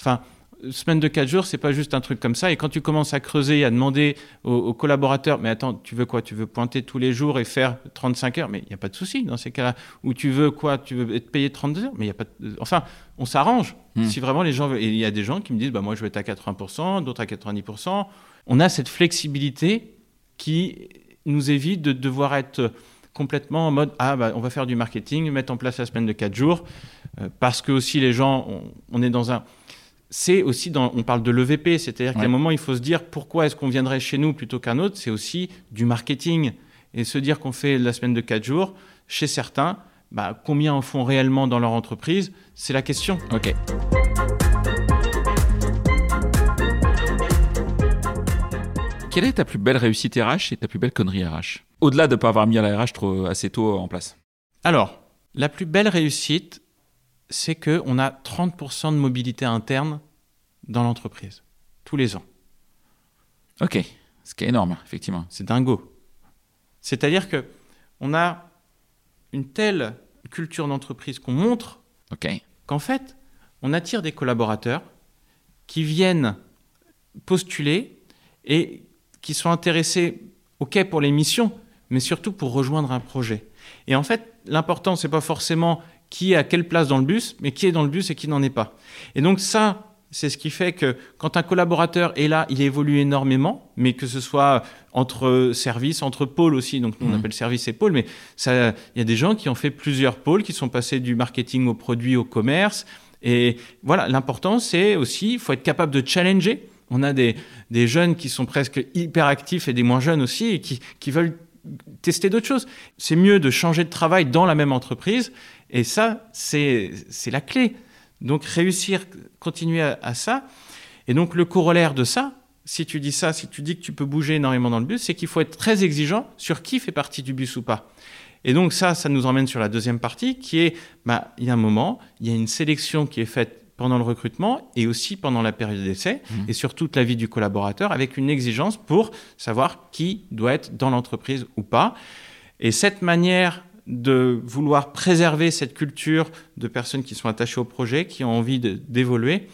Enfin semaine de 4 jours, c'est pas juste un truc comme ça. Et quand tu commences à creuser, à demander aux, collaborateurs, mais attends, tu veux quoi? Tu veux pointer tous les jours et faire 35 heures? Mais il n'y a pas de souci dans ces cas-là. Ou tu veux quoi? Tu veux être payé 32 heures? Mais il y a pas. Enfin, on s'arrange. Hmm. Si vraiment les gens. Et il y a des gens qui me disent, bah moi je vais être à 80%, d'autres à 90%. On a cette flexibilité qui nous évite de devoir être complètement en mode ah bah on va faire du marketing, mettre en place la semaine de 4 jours, euh, parce que aussi les gens, on est dans un c'est aussi dans, on parle de l'EVP, c'est-à-dire qu'à un moment, il faut se dire pourquoi est-ce qu'on viendrait chez nous plutôt qu'un autre, c'est aussi du marketing. Et se dire qu'on fait la semaine de 4 jours, chez certains, bah, combien en font réellement dans leur entreprise, c'est la question. Ok. Quelle est ta plus belle réussite RH et ta plus belle connerie RH Au-delà de ne pas avoir mis la RH trop, assez tôt en place. Alors, la plus belle réussite, c'est qu'on a 30% de mobilité interne dans l'entreprise, tous les ans. Ok, ce qui est énorme, effectivement. C'est dingo. C'est-à-dire que on a une telle culture d'entreprise qu'on montre qu'en fait, on attire des collaborateurs qui viennent postuler et qui sont intéressés, ok, pour les missions, mais surtout pour rejoindre un projet. Et en fait, l'important, c'est pas forcément qui est à quelle place dans le bus, mais qui est dans le bus et qui n'en est pas. Et donc ça, c'est ce qui fait que quand un collaborateur est là, il évolue énormément, mais que ce soit entre services, entre pôles aussi, donc nous on mmh. appelle service et pôle, mais il y a des gens qui ont fait plusieurs pôles, qui sont passés du marketing au produit, au commerce. Et voilà, l'important c'est aussi, il faut être capable de challenger. On a des, des jeunes qui sont presque hyper actifs et des moins jeunes aussi, et qui, qui veulent tester d'autres choses. C'est mieux de changer de travail dans la même entreprise et ça, c'est la clé. Donc réussir, continuer à, ça. Et donc le corollaire de ça, si tu dis ça, si tu dis que tu peux bouger énormément dans le bus, c'est qu'il faut être très exigeant sur qui fait partie du bus ou pas. Et donc ça, ça nous emmène sur la deuxième partie qui est, bah, il y a un moment, il y a une sélection qui est faite pendant le recrutement et aussi pendant la période d'essai mmh. et sur toute la vie du collaborateur avec une exigence pour savoir qui doit être dans l'entreprise ou pas. Et cette manière de vouloir préserver cette culture de personnes qui sont attachées au projet, qui ont envie d'évoluer,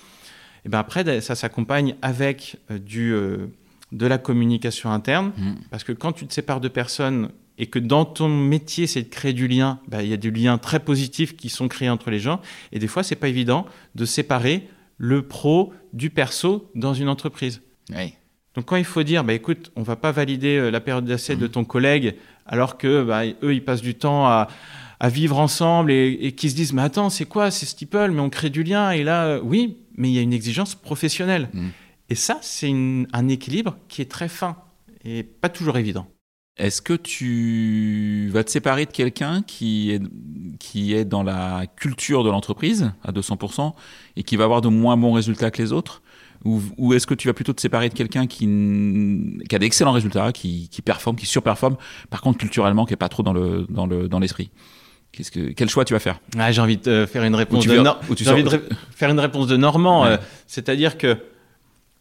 et ben après, ça s'accompagne avec euh, du, euh, de la communication interne, mmh. parce que quand tu te sépares de personnes et que dans ton métier, c'est de créer du lien, bah, il y a du lien très positif qui sont créés entre les gens. Et des fois, c'est pas évident de séparer le pro du perso dans une entreprise. Donc quand il faut dire, bah, écoute, on va pas valider euh, la période d'essai de mmh. ton collègue, alors que bah, eux, ils passent du temps à, vivre ensemble et, et qui se disent, mais attends, c'est quoi, c'est Steeple, mais on crée du lien. Et là, euh, oui, mais il y a une exigence professionnelle. Mmh. Et ça, c'est un équilibre qui est très fin et pas toujours évident. Est-ce que tu vas te séparer de quelqu'un qui est, qui est dans la culture de l'entreprise à 200% et qui va avoir de moins bons résultats que les autres? Ou, est-ce que tu vas plutôt te séparer de quelqu'un qui, qui, a d'excellents résultats, qui, qui, performe, qui surperforme, par contre culturellement qui n'est pas trop dans l'esprit le, dans le, dans Qu'est-ce que, quel choix tu vas faire? Ah, J'ai envie de faire une réponse de, envie de faire une réponse de Normand. Euh, c'est-à-dire que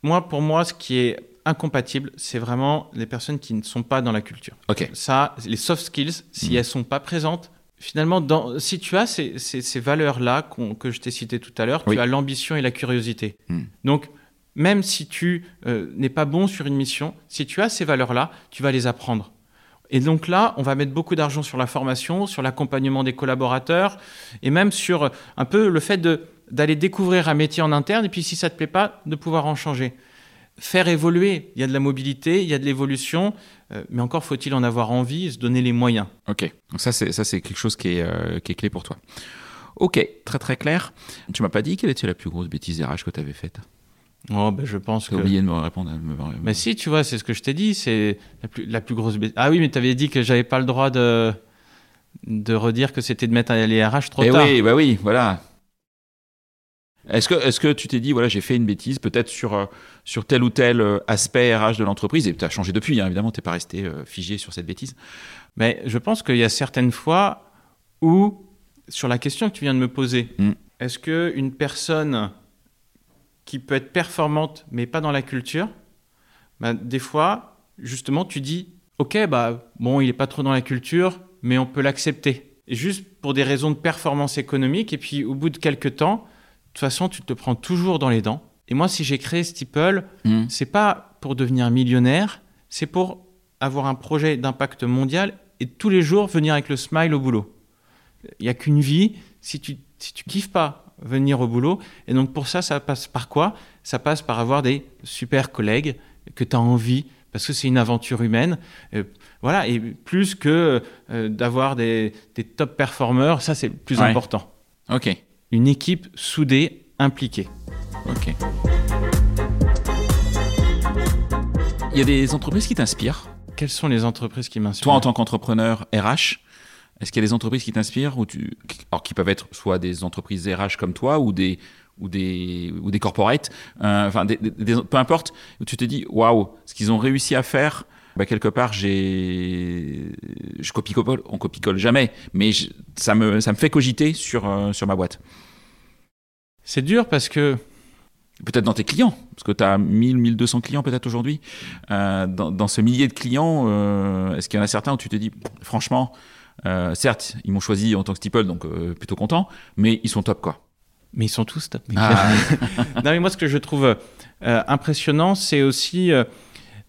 moi, pour moi, ce qui est incompatible, c'est vraiment les personnes qui ne sont pas dans la culture. Ok. Ça, les soft skills, si elles hmm. elles sont pas présentes, finalement, dans, si tu as ces, ces, valeurs-là que je t'ai citées tout à l'heure, tu as l'ambition et la curiosité. Hmm. Donc, même si tu euh, n'es pas bon sur une mission, si tu as ces valeurs-là, tu vas les apprendre. Et donc là, on va mettre beaucoup d'argent sur la formation, sur l'accompagnement des collaborateurs, et même sur un peu le fait d'aller découvrir un métier en interne, et puis si ça ne te plaît pas, de pouvoir en changer faire évoluer. Il y a de la mobilité, il y a de l'évolution, euh, mais encore faut-il en avoir envie et se donner les moyens. Ok, donc ça c'est, quelque chose qui est, euh, qui est clé pour toi. Ok, très très clair. Tu m'as pas dit quelle était la plus grosse bêtise RH que tu avais faite Oh, ben je pense que. oublié de me répondre. Mais si, tu vois, c'est ce que je t'ai dit, c'est la plus, la plus grosse bêtise. Ah oui, mais tu avais dit que j'avais pas le droit de, de redire que c'était de mettre les RH trop eh tard. Oui, bah oui, voilà. Est-ce que, est que tu t'es dit, voilà, j'ai fait une bêtise peut-être sur, euh, sur tel ou tel euh, aspect RH de l'entreprise, et tu as changé depuis, hein, évidemment, tu n'es pas resté euh, figé sur cette bêtise Mais je pense qu'il y a certaines fois où, sur la question que tu viens de me poser, mm. est-ce qu'une personne qui peut être performante mais pas dans la culture, bah, des fois, justement, tu dis, ok, bah, bon, il n'est pas trop dans la culture, mais on peut l'accepter. Juste pour des raisons de performance économique, et puis au bout de quelques temps, toute façon, tu te prends toujours dans les dents. Et moi, si j'ai créé Steeple, hmm. c'est pas pour devenir millionnaire, c'est pour avoir un projet d'impact mondial et tous les jours venir avec le smile au boulot. Il n'y a qu'une vie. Si tu si tu kiffes pas venir au boulot, et donc pour ça, ça passe par quoi? Ça passe par avoir des super collègues que tu as envie, parce que c'est une aventure humaine. Euh, voilà, et plus que euh, d'avoir des, des, top performers, ça c'est le plus important. Ok une équipe soudée, impliquée. Ok. Il y a des entreprises qui t'inspirent? Quelles sont les entreprises qui m'inspirent? Toi, en tant qu'entrepreneur RH, est-ce qu'il y a des entreprises qui t'inspirent ou tu... Alors, qui peuvent être soit des entreprises RH comme toi ou des, ou des, ou des corporates, euh, enfin, peu importe, où tu te dis, waouh, ce qu'ils ont réussi à faire, bah, quelque part, j'ai, je copie colle, on copie colle jamais, mais ça me, ça me fait cogiter sur, euh, sur ma boîte. C'est dur parce que. Peut-être dans tes clients, parce que tu as 1000, 1200 clients peut-être aujourd'hui. Euh, dans, ce millier de clients, euh, est-ce qu'il y en a certains où tu te dis, franchement, certes, ils m'ont choisi en tant que Steeple, donc plutôt content, mais ils sont top quoi. Mais ils sont tous top. Ah. non, mais moi, ce que je trouve impressionnant, c'est aussi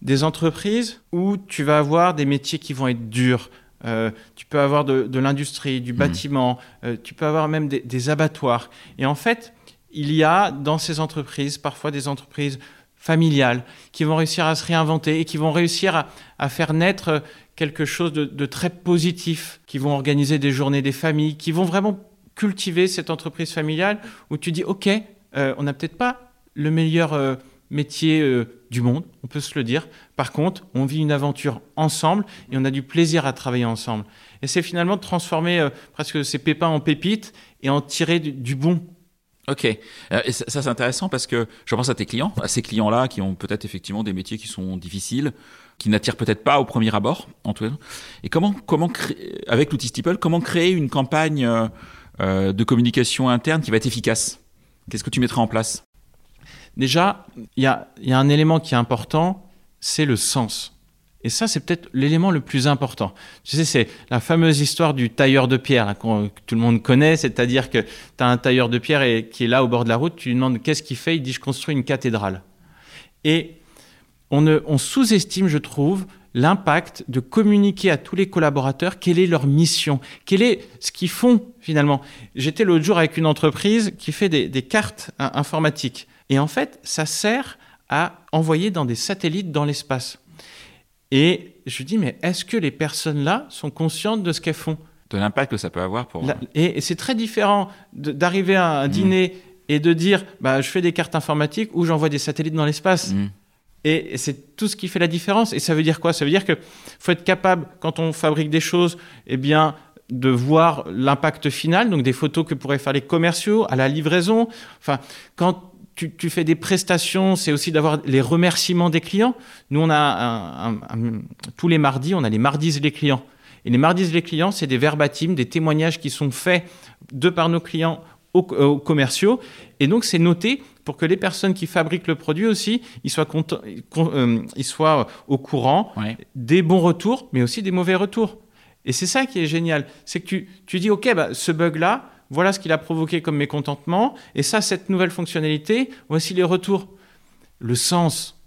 des entreprises où tu vas avoir des métiers qui vont être durs. Euh, tu peux avoir de, l'industrie, du mmh. bâtiment, euh, tu peux avoir même des, abattoirs. Et en fait, il y a dans ces entreprises parfois des entreprises familiales qui vont réussir à se réinventer et qui vont réussir à, faire naître quelque chose de, très positif, qui vont organiser des journées des familles, qui vont vraiment cultiver cette entreprise familiale où tu dis, OK, euh, on n'a peut-être pas le meilleur métier euh, du monde, on peut se le dire. Par contre, on vit une aventure ensemble et on a du plaisir à travailler ensemble. Et c'est finalement de transformer euh, presque ces pépins en pépites et en tirer du, bon. Ok, euh, et ça, ça, c'est intéressant parce que je pense à tes clients, à ces clients-là qui ont peut-être effectivement des métiers qui sont difficiles, qui n'attirent peut-être pas au premier abord, en tout cas. Et comment, comment créer, avec l'outil Steeple, comment créer une campagne euh, euh, de communication interne qui va être efficace? Qu'est-ce que tu mettrais en place? Déjà, il y a, un élément qui est important, c'est le sens. Et ça, c'est peut-être l'élément le plus important. Tu sais, c'est la fameuse histoire du tailleur de pierre que tout le monde connaît, c'est-à-dire que tu as un tailleur de pierre et, qui est là au bord de la route, tu lui demandes qu'est-ce qu'il fait, il dit je construis une cathédrale. Et on, ne, on sous-estime, je trouve, l'impact de communiquer à tous les collaborateurs quelle est leur mission, quel est ce qu'ils font finalement. J'étais l'autre jour avec une entreprise qui fait des, des cartes informatiques. Et en fait, ça sert à envoyer dans des satellites dans l'espace. Et je dis, mais est-ce que les personnes-là sont conscientes de ce qu'elles font? De l'impact que ça peut avoir pour... La, et, et c'est très différent d'arriver à un mmh. dîner et de dire, bah, je fais des cartes informatiques ou j'envoie des satellites dans l'espace. Mmh. Et c'est tout ce qui fait la différence. Et ça veut dire quoi? Ça veut dire qu'il faut être capable, quand on fabrique des choses, eh bien, de voir l'impact final, donc des photos que pourraient faire les commerciaux à la livraison. Enfin, quand tu, fais des prestations, c'est aussi d'avoir les remerciements des clients. Nous, on a tous les mardis, on a les mardis les clients. Et les mardis les clients, c'est des verbatims, des témoignages qui sont faits de par nos clients aux, aux commerciaux. Et donc, c'est noté pour que les personnes qui fabriquent le produit aussi, ils soient, contents, euh, ils soient au courant ouais. des bons retours, mais aussi des mauvais retours. Et c'est ça qui est génial. C'est que tu, tu dis, OK, bah, ce bug-là, voilà ce qu'il a provoqué comme mécontentement, et ça, cette nouvelle fonctionnalité, voici les retours. Le sens.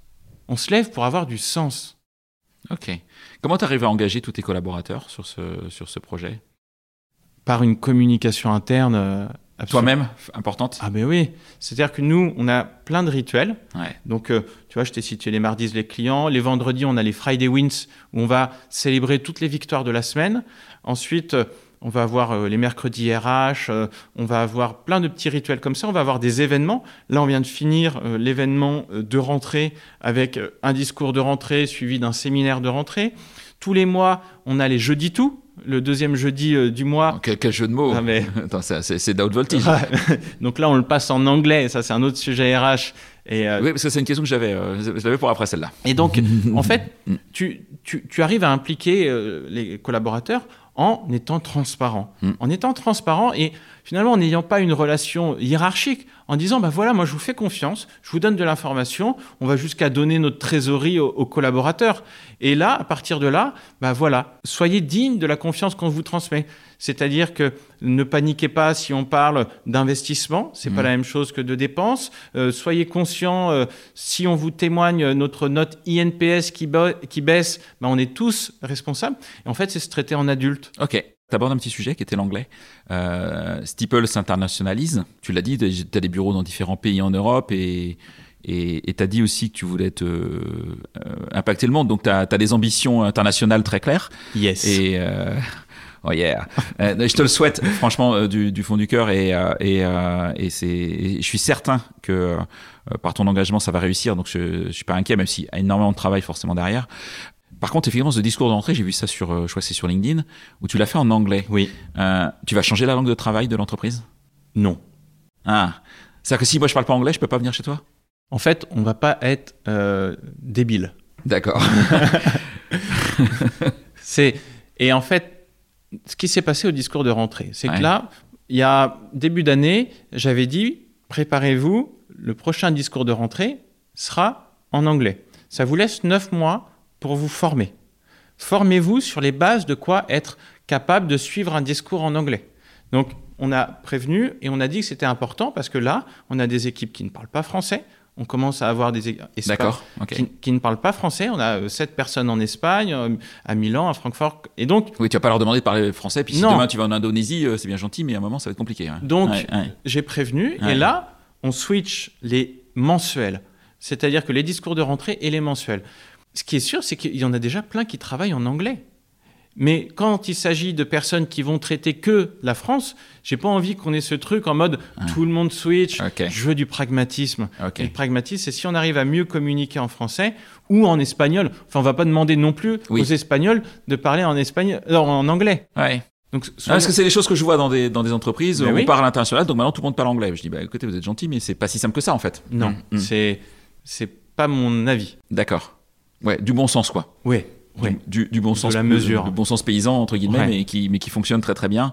On se lève pour avoir du sens. Ok. Comment tu arrives à engager tous tes collaborateurs sur ce, sur ce projet? Par une communication interne. Toi-même, importante Ah ben oui. C'est-à-dire que nous, on a plein de rituels. Ouais. Donc, euh, tu vois, je t'ai cité les mardis les clients. Les vendredis, on a les Friday Wins, où on va célébrer toutes les victoires de la semaine. Ensuite, euh, on va avoir euh, les mercredis RH, on va avoir plein de petits rituels comme ça, on va avoir des événements. Là, on vient de finir l'événement de rentrée avec un discours de rentrée suivi d'un séminaire de rentrée. Tous les mois, on a les jeudis tout, le deuxième jeudi euh, du mois. Quel, quel, jeu de mots ah, mais... C'est d'out voltage. Donc là, on le passe en anglais, ça c'est un autre sujet RH. Et euh... Oui, parce que c'est une question que j'avais euh, pour après celle-là. Et donc, en fait, tu, tu, tu, arrives à impliquer euh, les collaborateurs en étant transparent. Mm. En étant transparent et finalement en n'ayant pas une relation hiérarchique, en disant, ben voilà, moi je vous fais confiance, je vous donne de l'information, on va jusqu'à donner notre trésorerie aux, aux, collaborateurs. Et là, à partir de là, ben voilà, soyez digne de la confiance qu'on vous transmet. C'est-à-dire que ne paniquez pas si on parle d'investissement, c'est mmh. pas la même chose que de dépenses. Euh, soyez conscient, euh, si on vous témoigne notre note INPS qui, qui baisse, ben on est tous responsables. Et en fait, c'est se traiter en adulte. Ok. Tu abordes un petit sujet qui était l'anglais. Euh, Steeple s'internationalise. Tu l'as dit, tu as des bureaux dans différents pays en Europe et et tu as dit aussi que tu voulais te, euh, impacter le monde. Donc tu as, as, des ambitions internationales très claires. Yes. Et. Euh, Oh yeah. euh, je te le souhaite franchement euh, du, du, fond du cœur et, euh, et, euh, et c'est, je suis certain que euh, par ton engagement ça va réussir. Donc je, je suis pas inquiet, même s'il y a énormément de travail forcément derrière. Par contre, effectivement, ce discours d'entrée, j'ai vu ça sur, je crois c'est sur LinkedIn, où tu l'as fait en anglais. Oui. tu vas changer la langue de travail de l'entreprise? Non. Ah. C'est-à-dire que si moi je parle pas anglais, je peux pas venir chez toi? En fait, on va pas être débile. D'accord. c'est et en fait ce qui s'est passé au discours de rentrée. C'est ouais. que là, il y a début d'année, j'avais dit préparez-vous, le prochain discours de rentrée sera en anglais. Ça vous laisse neuf mois pour vous former. Formez-vous sur les bases de quoi être capable de suivre un discours en anglais. Donc, on a prévenu et on a dit que c'était important parce que là, on a des équipes qui ne parlent pas français, on commence à avoir des okay. qui, qui, ne parlent pas français. On a sept personnes en Espagne, à Milan, à Francfort. Et donc. Oui, tu vas pas leur demander de parler français. Puis si non. demain tu vas en Indonésie, c'est bien gentil, mais à un moment ça va être compliqué. Hein. Donc ouais, ouais. j'ai prévenu. Ouais. Et là, on switch les mensuels, c'est-à-dire que les discours de rentrée et les mensuels. Ce qui est sûr, c'est qu'il y en a déjà plein qui travaillent en anglais. Mais quand il s'agit de personnes qui vont traiter que la France, j'ai pas envie qu'on ait ce truc en mode ah. tout le monde switch. Okay. Je veux du pragmatisme. Okay. Et le pragmatisme, c'est si on arrive à mieux communiquer en français ou en espagnol. Enfin, on va pas demander non plus oui. aux Espagnols de parler en espagnol, non, en anglais. Ouais. Donc, Ah, parce que c'est des choses que je vois dans des, dans des entreprises. Mais on oui. parle international, donc maintenant tout le monde parle anglais. Je dis, bah écoutez, vous êtes gentil, mais c'est pas si simple que ça en fait. non, Mm, mm. c'est c'est pas mon avis. D'accord. Ouais, du bon sens quoi. Oui, oui. Du, du- du bon De sens. la mesure. Du bon sens paysan entre guillemets, Ouais. mais qui, mais qui fonctionne très très bien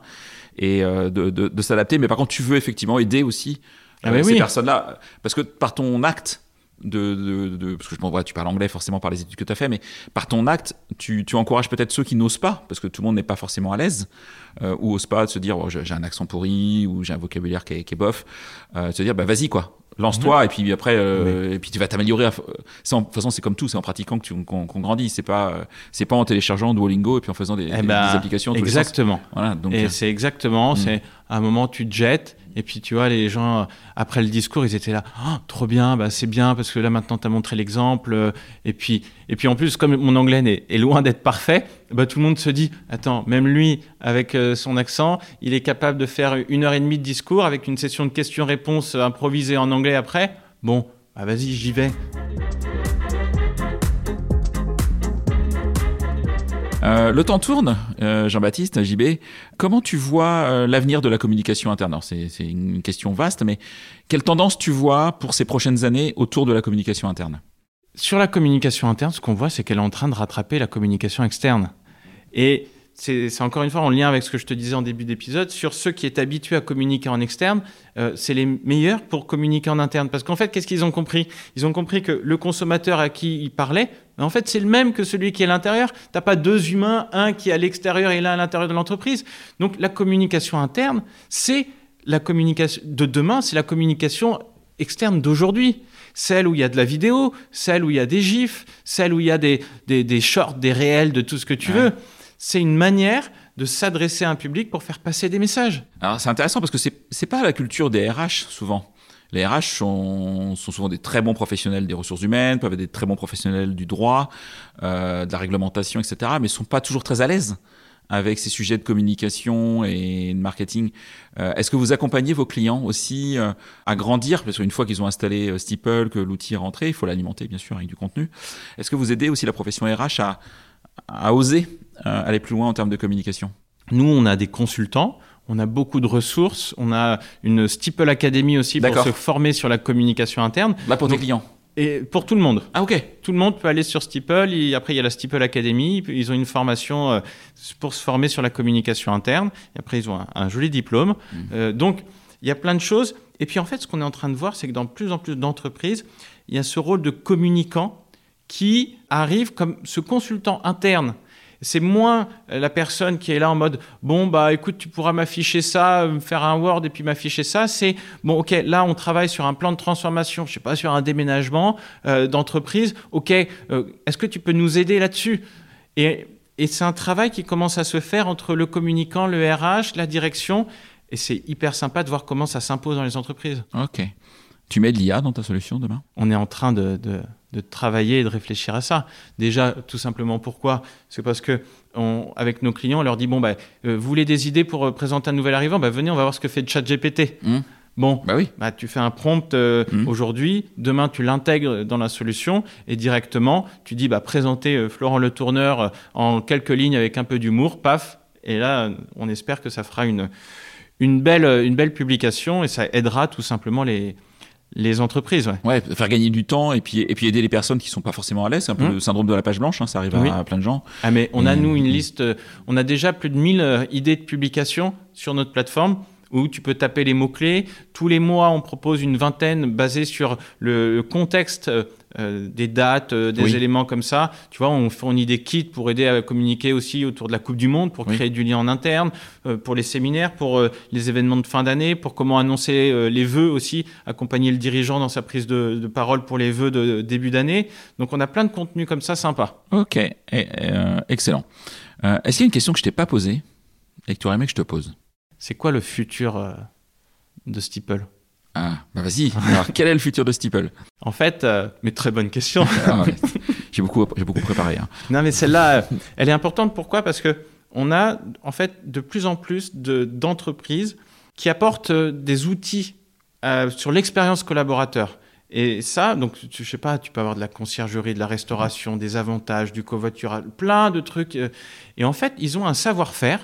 et euh, de, de, de s'adapter. Mais par contre, tu veux effectivement aider aussi Ah, euh, ces oui. personnes-là, parce que par ton acte. De, de, de- parce que je tu parles anglais forcément par les études que tu as fait, mais par ton acte, tu, tu encourages peut-être ceux qui n'osent pas, parce que tout le monde n'est pas forcément à l'aise, euh, ou ose pas de se dire oh, j'ai un accent pourri ou j'ai un vocabulaire qui est, qui est bof, euh, de se dire bah vas-y quoi, lance-toi et puis après euh, et puis tu vas t'améliorer. en- De toute façon c'est comme tout, c'est en pratiquant que qu'on grandit, c'est pas euh, c'est pas en téléchargeant Duolingo et puis en faisant des, Eh ben, des applications. tous les. Exactement. Voilà donc Et euh, c'est exactement, Mm. c'est à un moment tu te jettes et puis tu vois les gens après le discours ils étaient là, Ah, trop bien, bah c'est bien parce que là maintenant tu as montré l'exemple euh, et puis et puis en plus comme mon anglais est loin d'être parfait, bah tout le monde se dit attends même lui avec euh, son accent il est capable de faire une heure et demie de discours avec une session de questions-réponses improvisée en anglais après, bon bah vas-y j'y vais. Euh, le temps tourne, euh, Jean-Baptiste, JB. Comment tu vois euh, l'avenir de la communication interne? C'est une question vaste, mais quelle tendance tu vois pour ces prochaines années autour de la communication interne? Sur la communication interne, ce qu'on voit, c'est qu'elle est en train de rattraper la communication externe. Et c'est encore une fois en lien avec ce que je te disais en début d'épisode, sur ceux qui est habitué à communiquer en externe, euh, c'est les meilleurs pour communiquer en interne. Parce qu'en fait, qu'est-ce qu'ils ont compris? Ils ont compris que le consommateur à qui ils parlaient, en fait, c'est le même que celui qui est à l'intérieur. T'as pas deux humains, un qui est à l'extérieur et l'un à l'intérieur de l'entreprise. Donc la communication interne, c'est la communication de demain, c'est la communication externe d'aujourd'hui. Celle où il y a de la vidéo, celle où il y a des gifs, celle où il y a des, des, des shorts, des réels, de tout ce que tu Ouais. veux. C'est une manière de s'adresser à un public pour faire passer des messages. Alors c'est intéressant parce que c'est c'est pas la culture des RH souvent. Les RH sont, sont souvent des très bons professionnels des ressources humaines, peuvent être des très bons professionnels du droit, euh, de la réglementation, etc. Mais sont pas toujours très à l'aise avec ces sujets de communication et de marketing. Euh, Est-ce que vous accompagnez vos clients aussi euh, à grandir? Parce qu'une fois qu'ils ont installé euh, Steeple, que l'outil est rentré, il faut l'alimenter bien sûr avec du contenu. Est-ce que vous aidez aussi la profession RH à, à oser aller plus loin en termes de communication Nous, on a des consultants, on a beaucoup de ressources, on a une Steeple Academy aussi pour se former sur la communication interne. Là pour tes clients Et pour tout le monde. Ah ok. Tout le monde peut aller sur Steeple. Et après, il y a la Steeple Academy. Ils ont une formation euh, pour se former sur la communication interne. Et après, ils ont un, un joli diplôme. Euh, donc, il y a plein de choses. Et puis, en fait, ce qu'on est en train de voir, c'est que dans plus en plus d'entreprises, il y a ce rôle de communicant qui arrive comme ce consultant interne. C'est moins la personne qui est là en mode bon bah écoute tu pourras m'afficher ça, me faire un Word et puis m'afficher ça. C'est bon ok là on travaille sur un plan de transformation, je sais pas sur un déménagement euh, d'entreprise. Ok euh, est-ce que tu peux nous aider là-dessus? Et, et c'est un travail qui commence à se faire entre le communicant, le RH, la direction. Et c'est hyper sympa de voir comment ça s'impose dans les entreprises. Ok. Tu mets de l'IA dans ta solution demain? On est en train de, de- de travailler et de réfléchir à ça. Déjà, tout simplement pourquoi? C'est parce que on- avec nos clients, on leur dit bon, bah, euh, vous voulez des idées pour euh, présenter un nouvel arrivant? Bah, Venez, on va voir ce que fait ChatGPT. Hmm. Bon, Bah oui. bah, tu fais un prompt euh, Mhm. aujourd'hui, demain tu l'intègres dans la solution et directement tu dis bah, présenter Florent Le Tourneur en quelques lignes avec un peu d'humour, paf, et là on espère que ça fera une, une, belle, une belle publication et ça aidera tout simplement les, les entreprises. ouais. Ouais, faire gagner du temps et puis, et puis aider les personnes qui sont pas forcément à l'aise. C'est un peu Hmm. le syndrome de la page blanche, hein, ça arrive Oui. à, à plein de gens. Ah mais on a nous une liste, euh, on a déjà plus de 1000 euh, idées de publications sur notre plateforme où tu peux taper les mots-clés. Tous les mois, on propose une vingtaine basée sur le, le contexte euh, des dates, euh, des Oui. éléments comme ça. Tu vois, on fournit des kits pour aider à communiquer aussi autour de la Coupe du Monde, pour Oui. créer du lien en interne, euh, pour les séminaires, pour les événements de fin d'année, pour comment annoncer les vœux aussi, accompagner le dirigeant dans sa prise de, de parole pour les vœux de début d'année. Donc on a plein de contenus comme ça sympa. Ok, et- excellent. Est-ce qu'il y a une question que je t'ai pas posée et que tu aurais aimé que je te pose? C'est quoi le futur de Steeple? Ah, bah vas-y. Alors, quel est le futur de Steeple? En fait, euh, mais très bonne question. Ah ouais. J'ai beaucoup, j'ai beaucoup préparé. hein. non, mais celle-là, euh, elle est importante. Pourquoi? Parce que on a en fait de plus en plus de- d'entreprises qui apportent euh, des outils euh, sur l'expérience collaborateur. Et ça, donc, tu, je sais pas, tu peux avoir de la conciergerie, de la restauration, des avantages, du covoitural, plein de trucs. Et en fait, ils ont un savoir-faire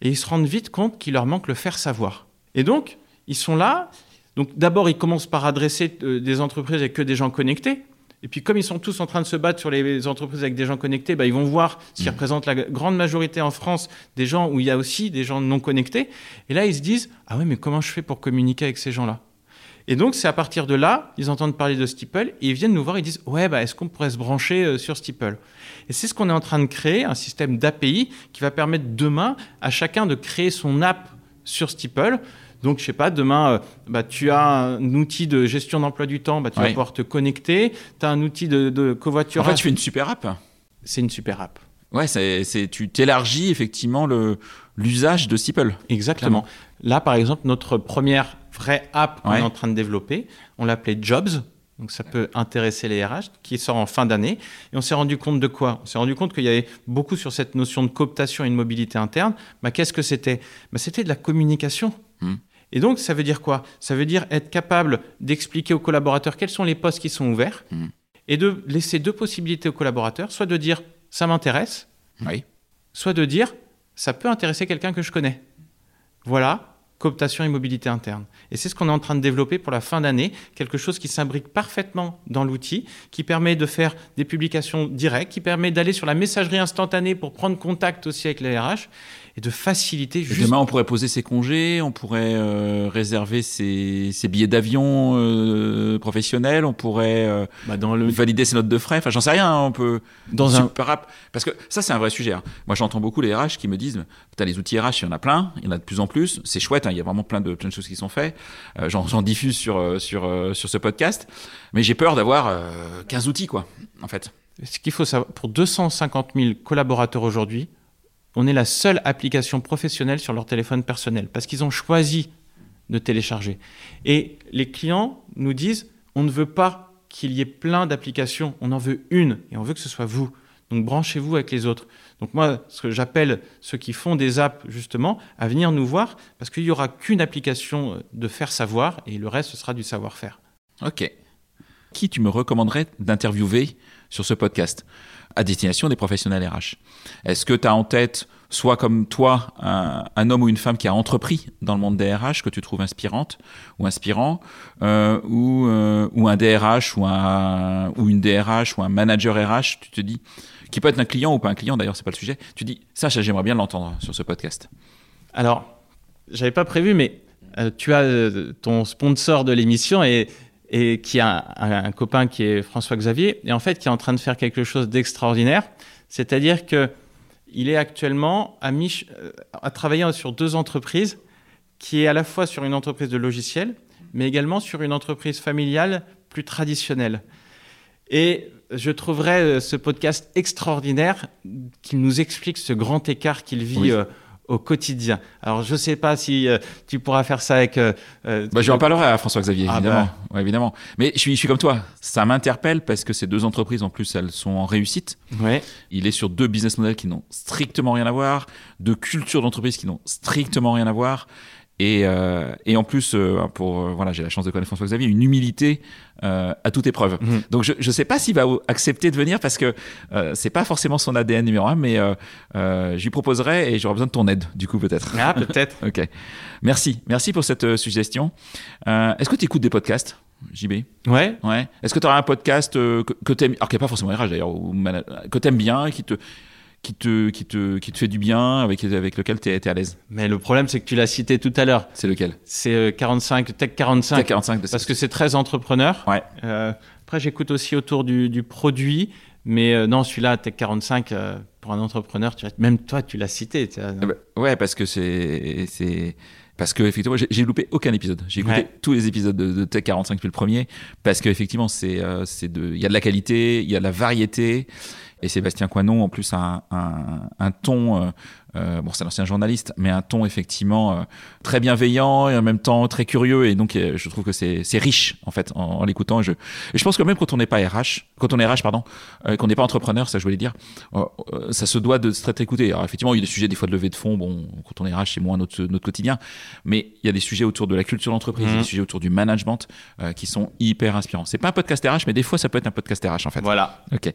et ils se rendent vite compte qu'il leur manque le faire savoir. Et donc, ils sont là. Donc, d'abord, ils commencent par adresser euh, des entreprises avec que des gens connectés. Et puis, comme ils sont tous en train de se battre sur les entreprises avec des gens connectés, bah, ils vont voir ce qui mmh. représente la grande majorité en France des gens où il y a aussi des gens non connectés. Et là, ils se disent Ah oui, mais comment je fais pour communiquer avec ces gens-là? Et donc, c'est à partir de là, ils entendent parler de Steeple et ils viennent nous voir, ils disent Ouais, bah, est-ce qu'on pourrait se brancher euh, sur Steeple? Et c'est ce qu'on est en train de créer, un système d'API qui va permettre demain à chacun de créer son app sur Steeple. Donc, je sais pas, demain, euh, bah, tu as un outil de gestion d'emploi du temps, bah, tu vas pouvoir te connecter. Tu as un outil de, de covoiturage. En fait, tu fais une super app. C'est une super app. Ouais, c'est, tu t'élargis effectivement le, l'usage de Steeple. Exactement. Là, par exemple, notre première vraie app qu'on est en train de développer. On l'appelait Jobs. Donc ça peut intéresser les RH, qui sort en fin d'année. Et on s'est rendu compte de quoi? On s'est rendu compte qu'il y avait beaucoup sur cette notion de cooptation et de mobilité interne. Bah, Qu'est-ce que c'était? Bah, C'était de la communication. Hmm. Et donc ça veut dire quoi? Ça veut dire être capable d'expliquer aux collaborateurs quels sont les postes qui sont ouverts hmm. et de laisser deux possibilités aux collaborateurs, soit de dire ça m'intéresse, oui. soit de dire ça peut intéresser quelqu'un que je connais. Voilà, cooptation et mobilité interne. Et c'est ce qu'on est en train de développer pour la fin d'année, quelque chose qui s'imbrique parfaitement dans l'outil, qui permet de faire des publications directes, qui permet d'aller sur la messagerie instantanée pour prendre contact aussi avec les RH et de faciliter. Juste... Demain, on pourrait poser ses congés, on pourrait euh, réserver ses, billets d'avion euh, professionnels, on pourrait euh, bah, dans le... valider ses notes de frais. Enfin, j'en sais rien. Hein, on peut dans un app parce que ça, c'est un vrai sujet. Hein. Moi, j'entends beaucoup les RH qui me disent "Putain, les outils RH, il y en a plein, il y en a de plus en plus. C'est chouette. Hein, il y a vraiment plein de plein de choses qui sont faites. j'en diffuse sur sur sur ce podcast, mais j'ai peur d'avoir 15 outils, quoi. En fait. Ce qu'il faut savoir, pour 250 000 collaborateurs aujourd'hui, on est la seule application professionnelle sur leur téléphone personnel parce qu'ils ont choisi de télécharger. Et les clients nous disent on ne veut pas qu'il y ait plein d'applications, on en veut une et on veut que ce soit vous. Donc branchez-vous avec les autres. Donc moi, ce que j'appelle ceux qui font des apps justement à venir nous voir parce qu'il n'y aura qu'une application de faire savoir et le reste ce sera du savoir-faire. Ok. Qui tu me recommanderais d'interviewer sur ce podcast à destination des professionnels RH. Est-ce que tu as en tête, soit comme toi, un, homme ou une femme qui a entrepris dans le monde des RH que tu trouves inspirante ou inspirant, euh, ou, euh, ou, un DRH ou, un, ou une DRH ou un manager RH, tu te dis, qui peut être un client ou pas un client d'ailleurs, c'est pas le sujet, tu dis, ça, j'aimerais bien l'entendre sur ce podcast. Alors, j'avais pas prévu, mais euh, tu as ton sponsor de l'émission et et qui a un, copain qui est François Xavier, et en fait qui est en train de faire quelque chose d'extraordinaire. C'est-à-dire que il est actuellement à, euh, à travailler sur deux entreprises, qui est à la fois sur une entreprise de logiciels, mais également sur une entreprise familiale plus traditionnelle. Et je trouverais euh, ce podcast extraordinaire qu'il nous explique ce grand écart qu'il vit euh, au quotidien. Alors, je ne sais pas si euh, tu pourras faire ça avec. Euh, euh bah, je en parlerai à François-Xavier, ah, évidemment. Bah. évidemment. Mais je suis, je suis comme toi. Ça m'interpelle parce que ces deux entreprises, en plus, elles sont en réussite. Ouais. Il est sur deux business models qui n'ont strictement rien à voir, deux cultures d'entreprise qui n'ont strictement rien à voir. Et, euh, et en plus, euh, pour euh, voilà, j'ai la chance de connaître François Xavier, une humilité euh, à toute épreuve. Mhm. Donc je ne sais pas s'il va accepter de venir parce que euh, c'est pas forcément son ADN numéro un, mais je lui proposerai et j'aurai besoin de ton aide du coup peut-être. Ah peut-être. ok. Merci, merci pour cette suggestion. Est-ce que tu écoutes des podcasts? JB Ouais. ouais. Est-ce que tu auras un podcast que, que tu aimes, alors qui n'est pas forcément RH d'ailleurs, que tu aimes bien, qui te, qui te, qui te, qui te fait du bien, avec, avec lequel tu es, à l'aise Mais le problème, c'est que tu l'as cité tout à l'heure. C'est lequel? C'est 45, euh, Tech 45. Tech 45 parce que c'est très entrepreneur. Ouais. Euh, après, j'écoute aussi autour du, du produit. Mais euh, non, celui-là, Tech 45, pour un entrepreneur, tu, même toi, tu l'as cité. Eh ben, ouais, parce que c'est. Parce que effectivement, j'ai loupé aucun épisode. J'ai écouté tous les épisodes de, Tech 45 depuis le premier, parce qu'effectivement, c'est, c'est de, il y a de la qualité, il y a de la variété, et Sébastien Coinon, en plus, a un, un, ton, euh, euh, bon, c'est un ancien journaliste, mais un ton effectivement euh, très bienveillant et en même temps très curieux. Et donc, je trouve que c'est riche, en fait, en, l'écoutant. Je, et je pense que même quand on n'est pas RH, quand on est RH, pardon, qu'on n'est pas entrepreneur, ça je voulais dire, ça se doit de très écouter. Alors, effectivement, il y a des sujets des fois de levée de fonds. Bon, quand on est RH, c'est moins notre, notre quotidien. Mais il y a des sujets autour de la culture d'entreprise, des mmh. sujets autour du management qui sont hyper inspirants. C'est pas un podcast RH, mais des fois, ça peut être un podcast RH, en fait. Voilà. Ok.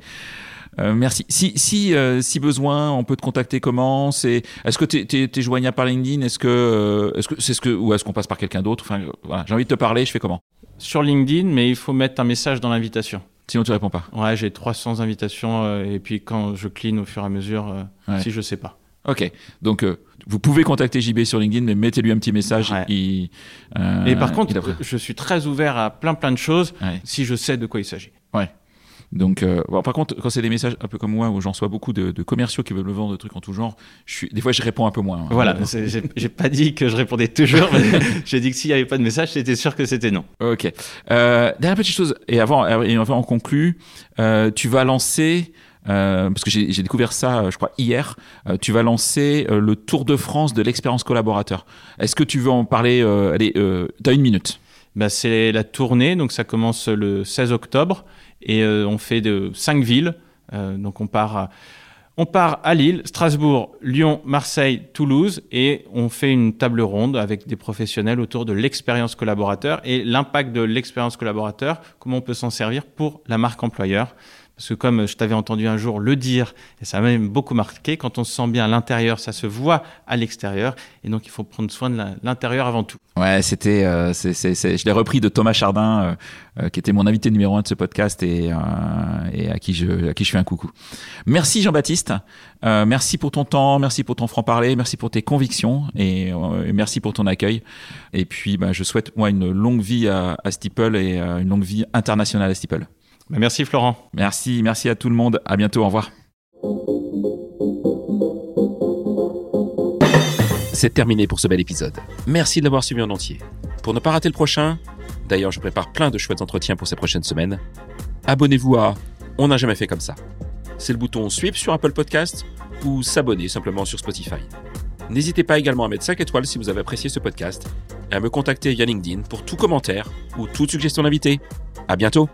Euh, merci. Si, si, euh, si besoin, on peut te contacter comment? C'est Est-ce que tu es, joignable par LinkedIn? Est-ce que euh, est-ce que c'est ce que ou est-ce qu'on passe par quelqu'un d'autre? Enfin, voilà, j'ai envie de te parler. Je fais comment? Sur LinkedIn, mais il faut mettre un message dans l'invitation. Sinon, tu réponds pas. Ouais, j'ai 300 invitations et puis quand je clean au fur et à mesure, si je sais pas. Ok, donc vous pouvez contacter JB sur LinkedIn, mais mettez-lui un petit message. et par contre, je suis très ouvert à plein plein de choses si je sais de quoi il s'agit. Donc, euh, par contre, quand c'est des messages un peu comme moi, où j'en reçois beaucoup de, commerciaux qui veulent me vendre des trucs en tout genre, je suis, des fois, je réponds un peu moins. Hein. Voilà, j'ai pas dit que je répondais toujours, mais j'ai dit que s'il n'y avait pas de message, c'était sûr que c'était non. Ok. Euh, dernière petite chose, et avant, et avant on conclut, euh, tu vas lancer. Euh, parce que j'ai découvert ça, je crois, hier. Euh, tu vas lancer euh, le Tour de France de l'expérience collaborateur. Est-ce que tu veux en parler Allez, tu as une minute? Bah, c'est la tournée, donc ça commence le 16 octobre et euh, on fait de cinq villes. Euh, donc on part on part à Lille, Strasbourg, Lyon, Marseille, Toulouse et on fait une table ronde avec des professionnels autour de l'expérience collaborateur et l'impact de l'expérience collaborateur, comment on peut s'en servir pour la marque employeur. Parce que comme je t'avais entendu un jour le dire, et ça m'a même beaucoup marqué, quand on se sent bien à l'intérieur, ça se voit à l'extérieur. Et donc, il faut prendre soin de l'intérieur avant tout. Ouais, c'était, euh, je l'ai repris de Thomas Chardin, euh, euh, qui était mon invité numéro un de ce podcast et, et à, qui je, à qui je fais un coucou. Merci Jean-Baptiste. merci pour ton temps, merci pour ton franc-parler, merci pour tes convictions et, merci pour ton accueil. Et puis, bah, je souhaite, moi, une longue vie à, à Steeple et une longue vie internationale à Steeple. Bah, merci Florent. Merci, merci à tout le monde. À bientôt, au revoir. C'est terminé pour ce bel épisode. Merci de l'avoir suivi en entier. Pour ne pas rater le prochain, d'ailleurs je prépare plein de chouettes entretiens pour ces prochaines semaines, abonnez-vous à On n'a jamais fait comme ça. C'est le bouton Sweep sur Apple Podcast ou s'abonner simplement sur Spotify. N'hésitez pas également à mettre 5 étoiles si vous avez apprécié ce podcast et à me contacter via LinkedIn pour tout commentaire ou toute suggestion d'invité. À bientôt!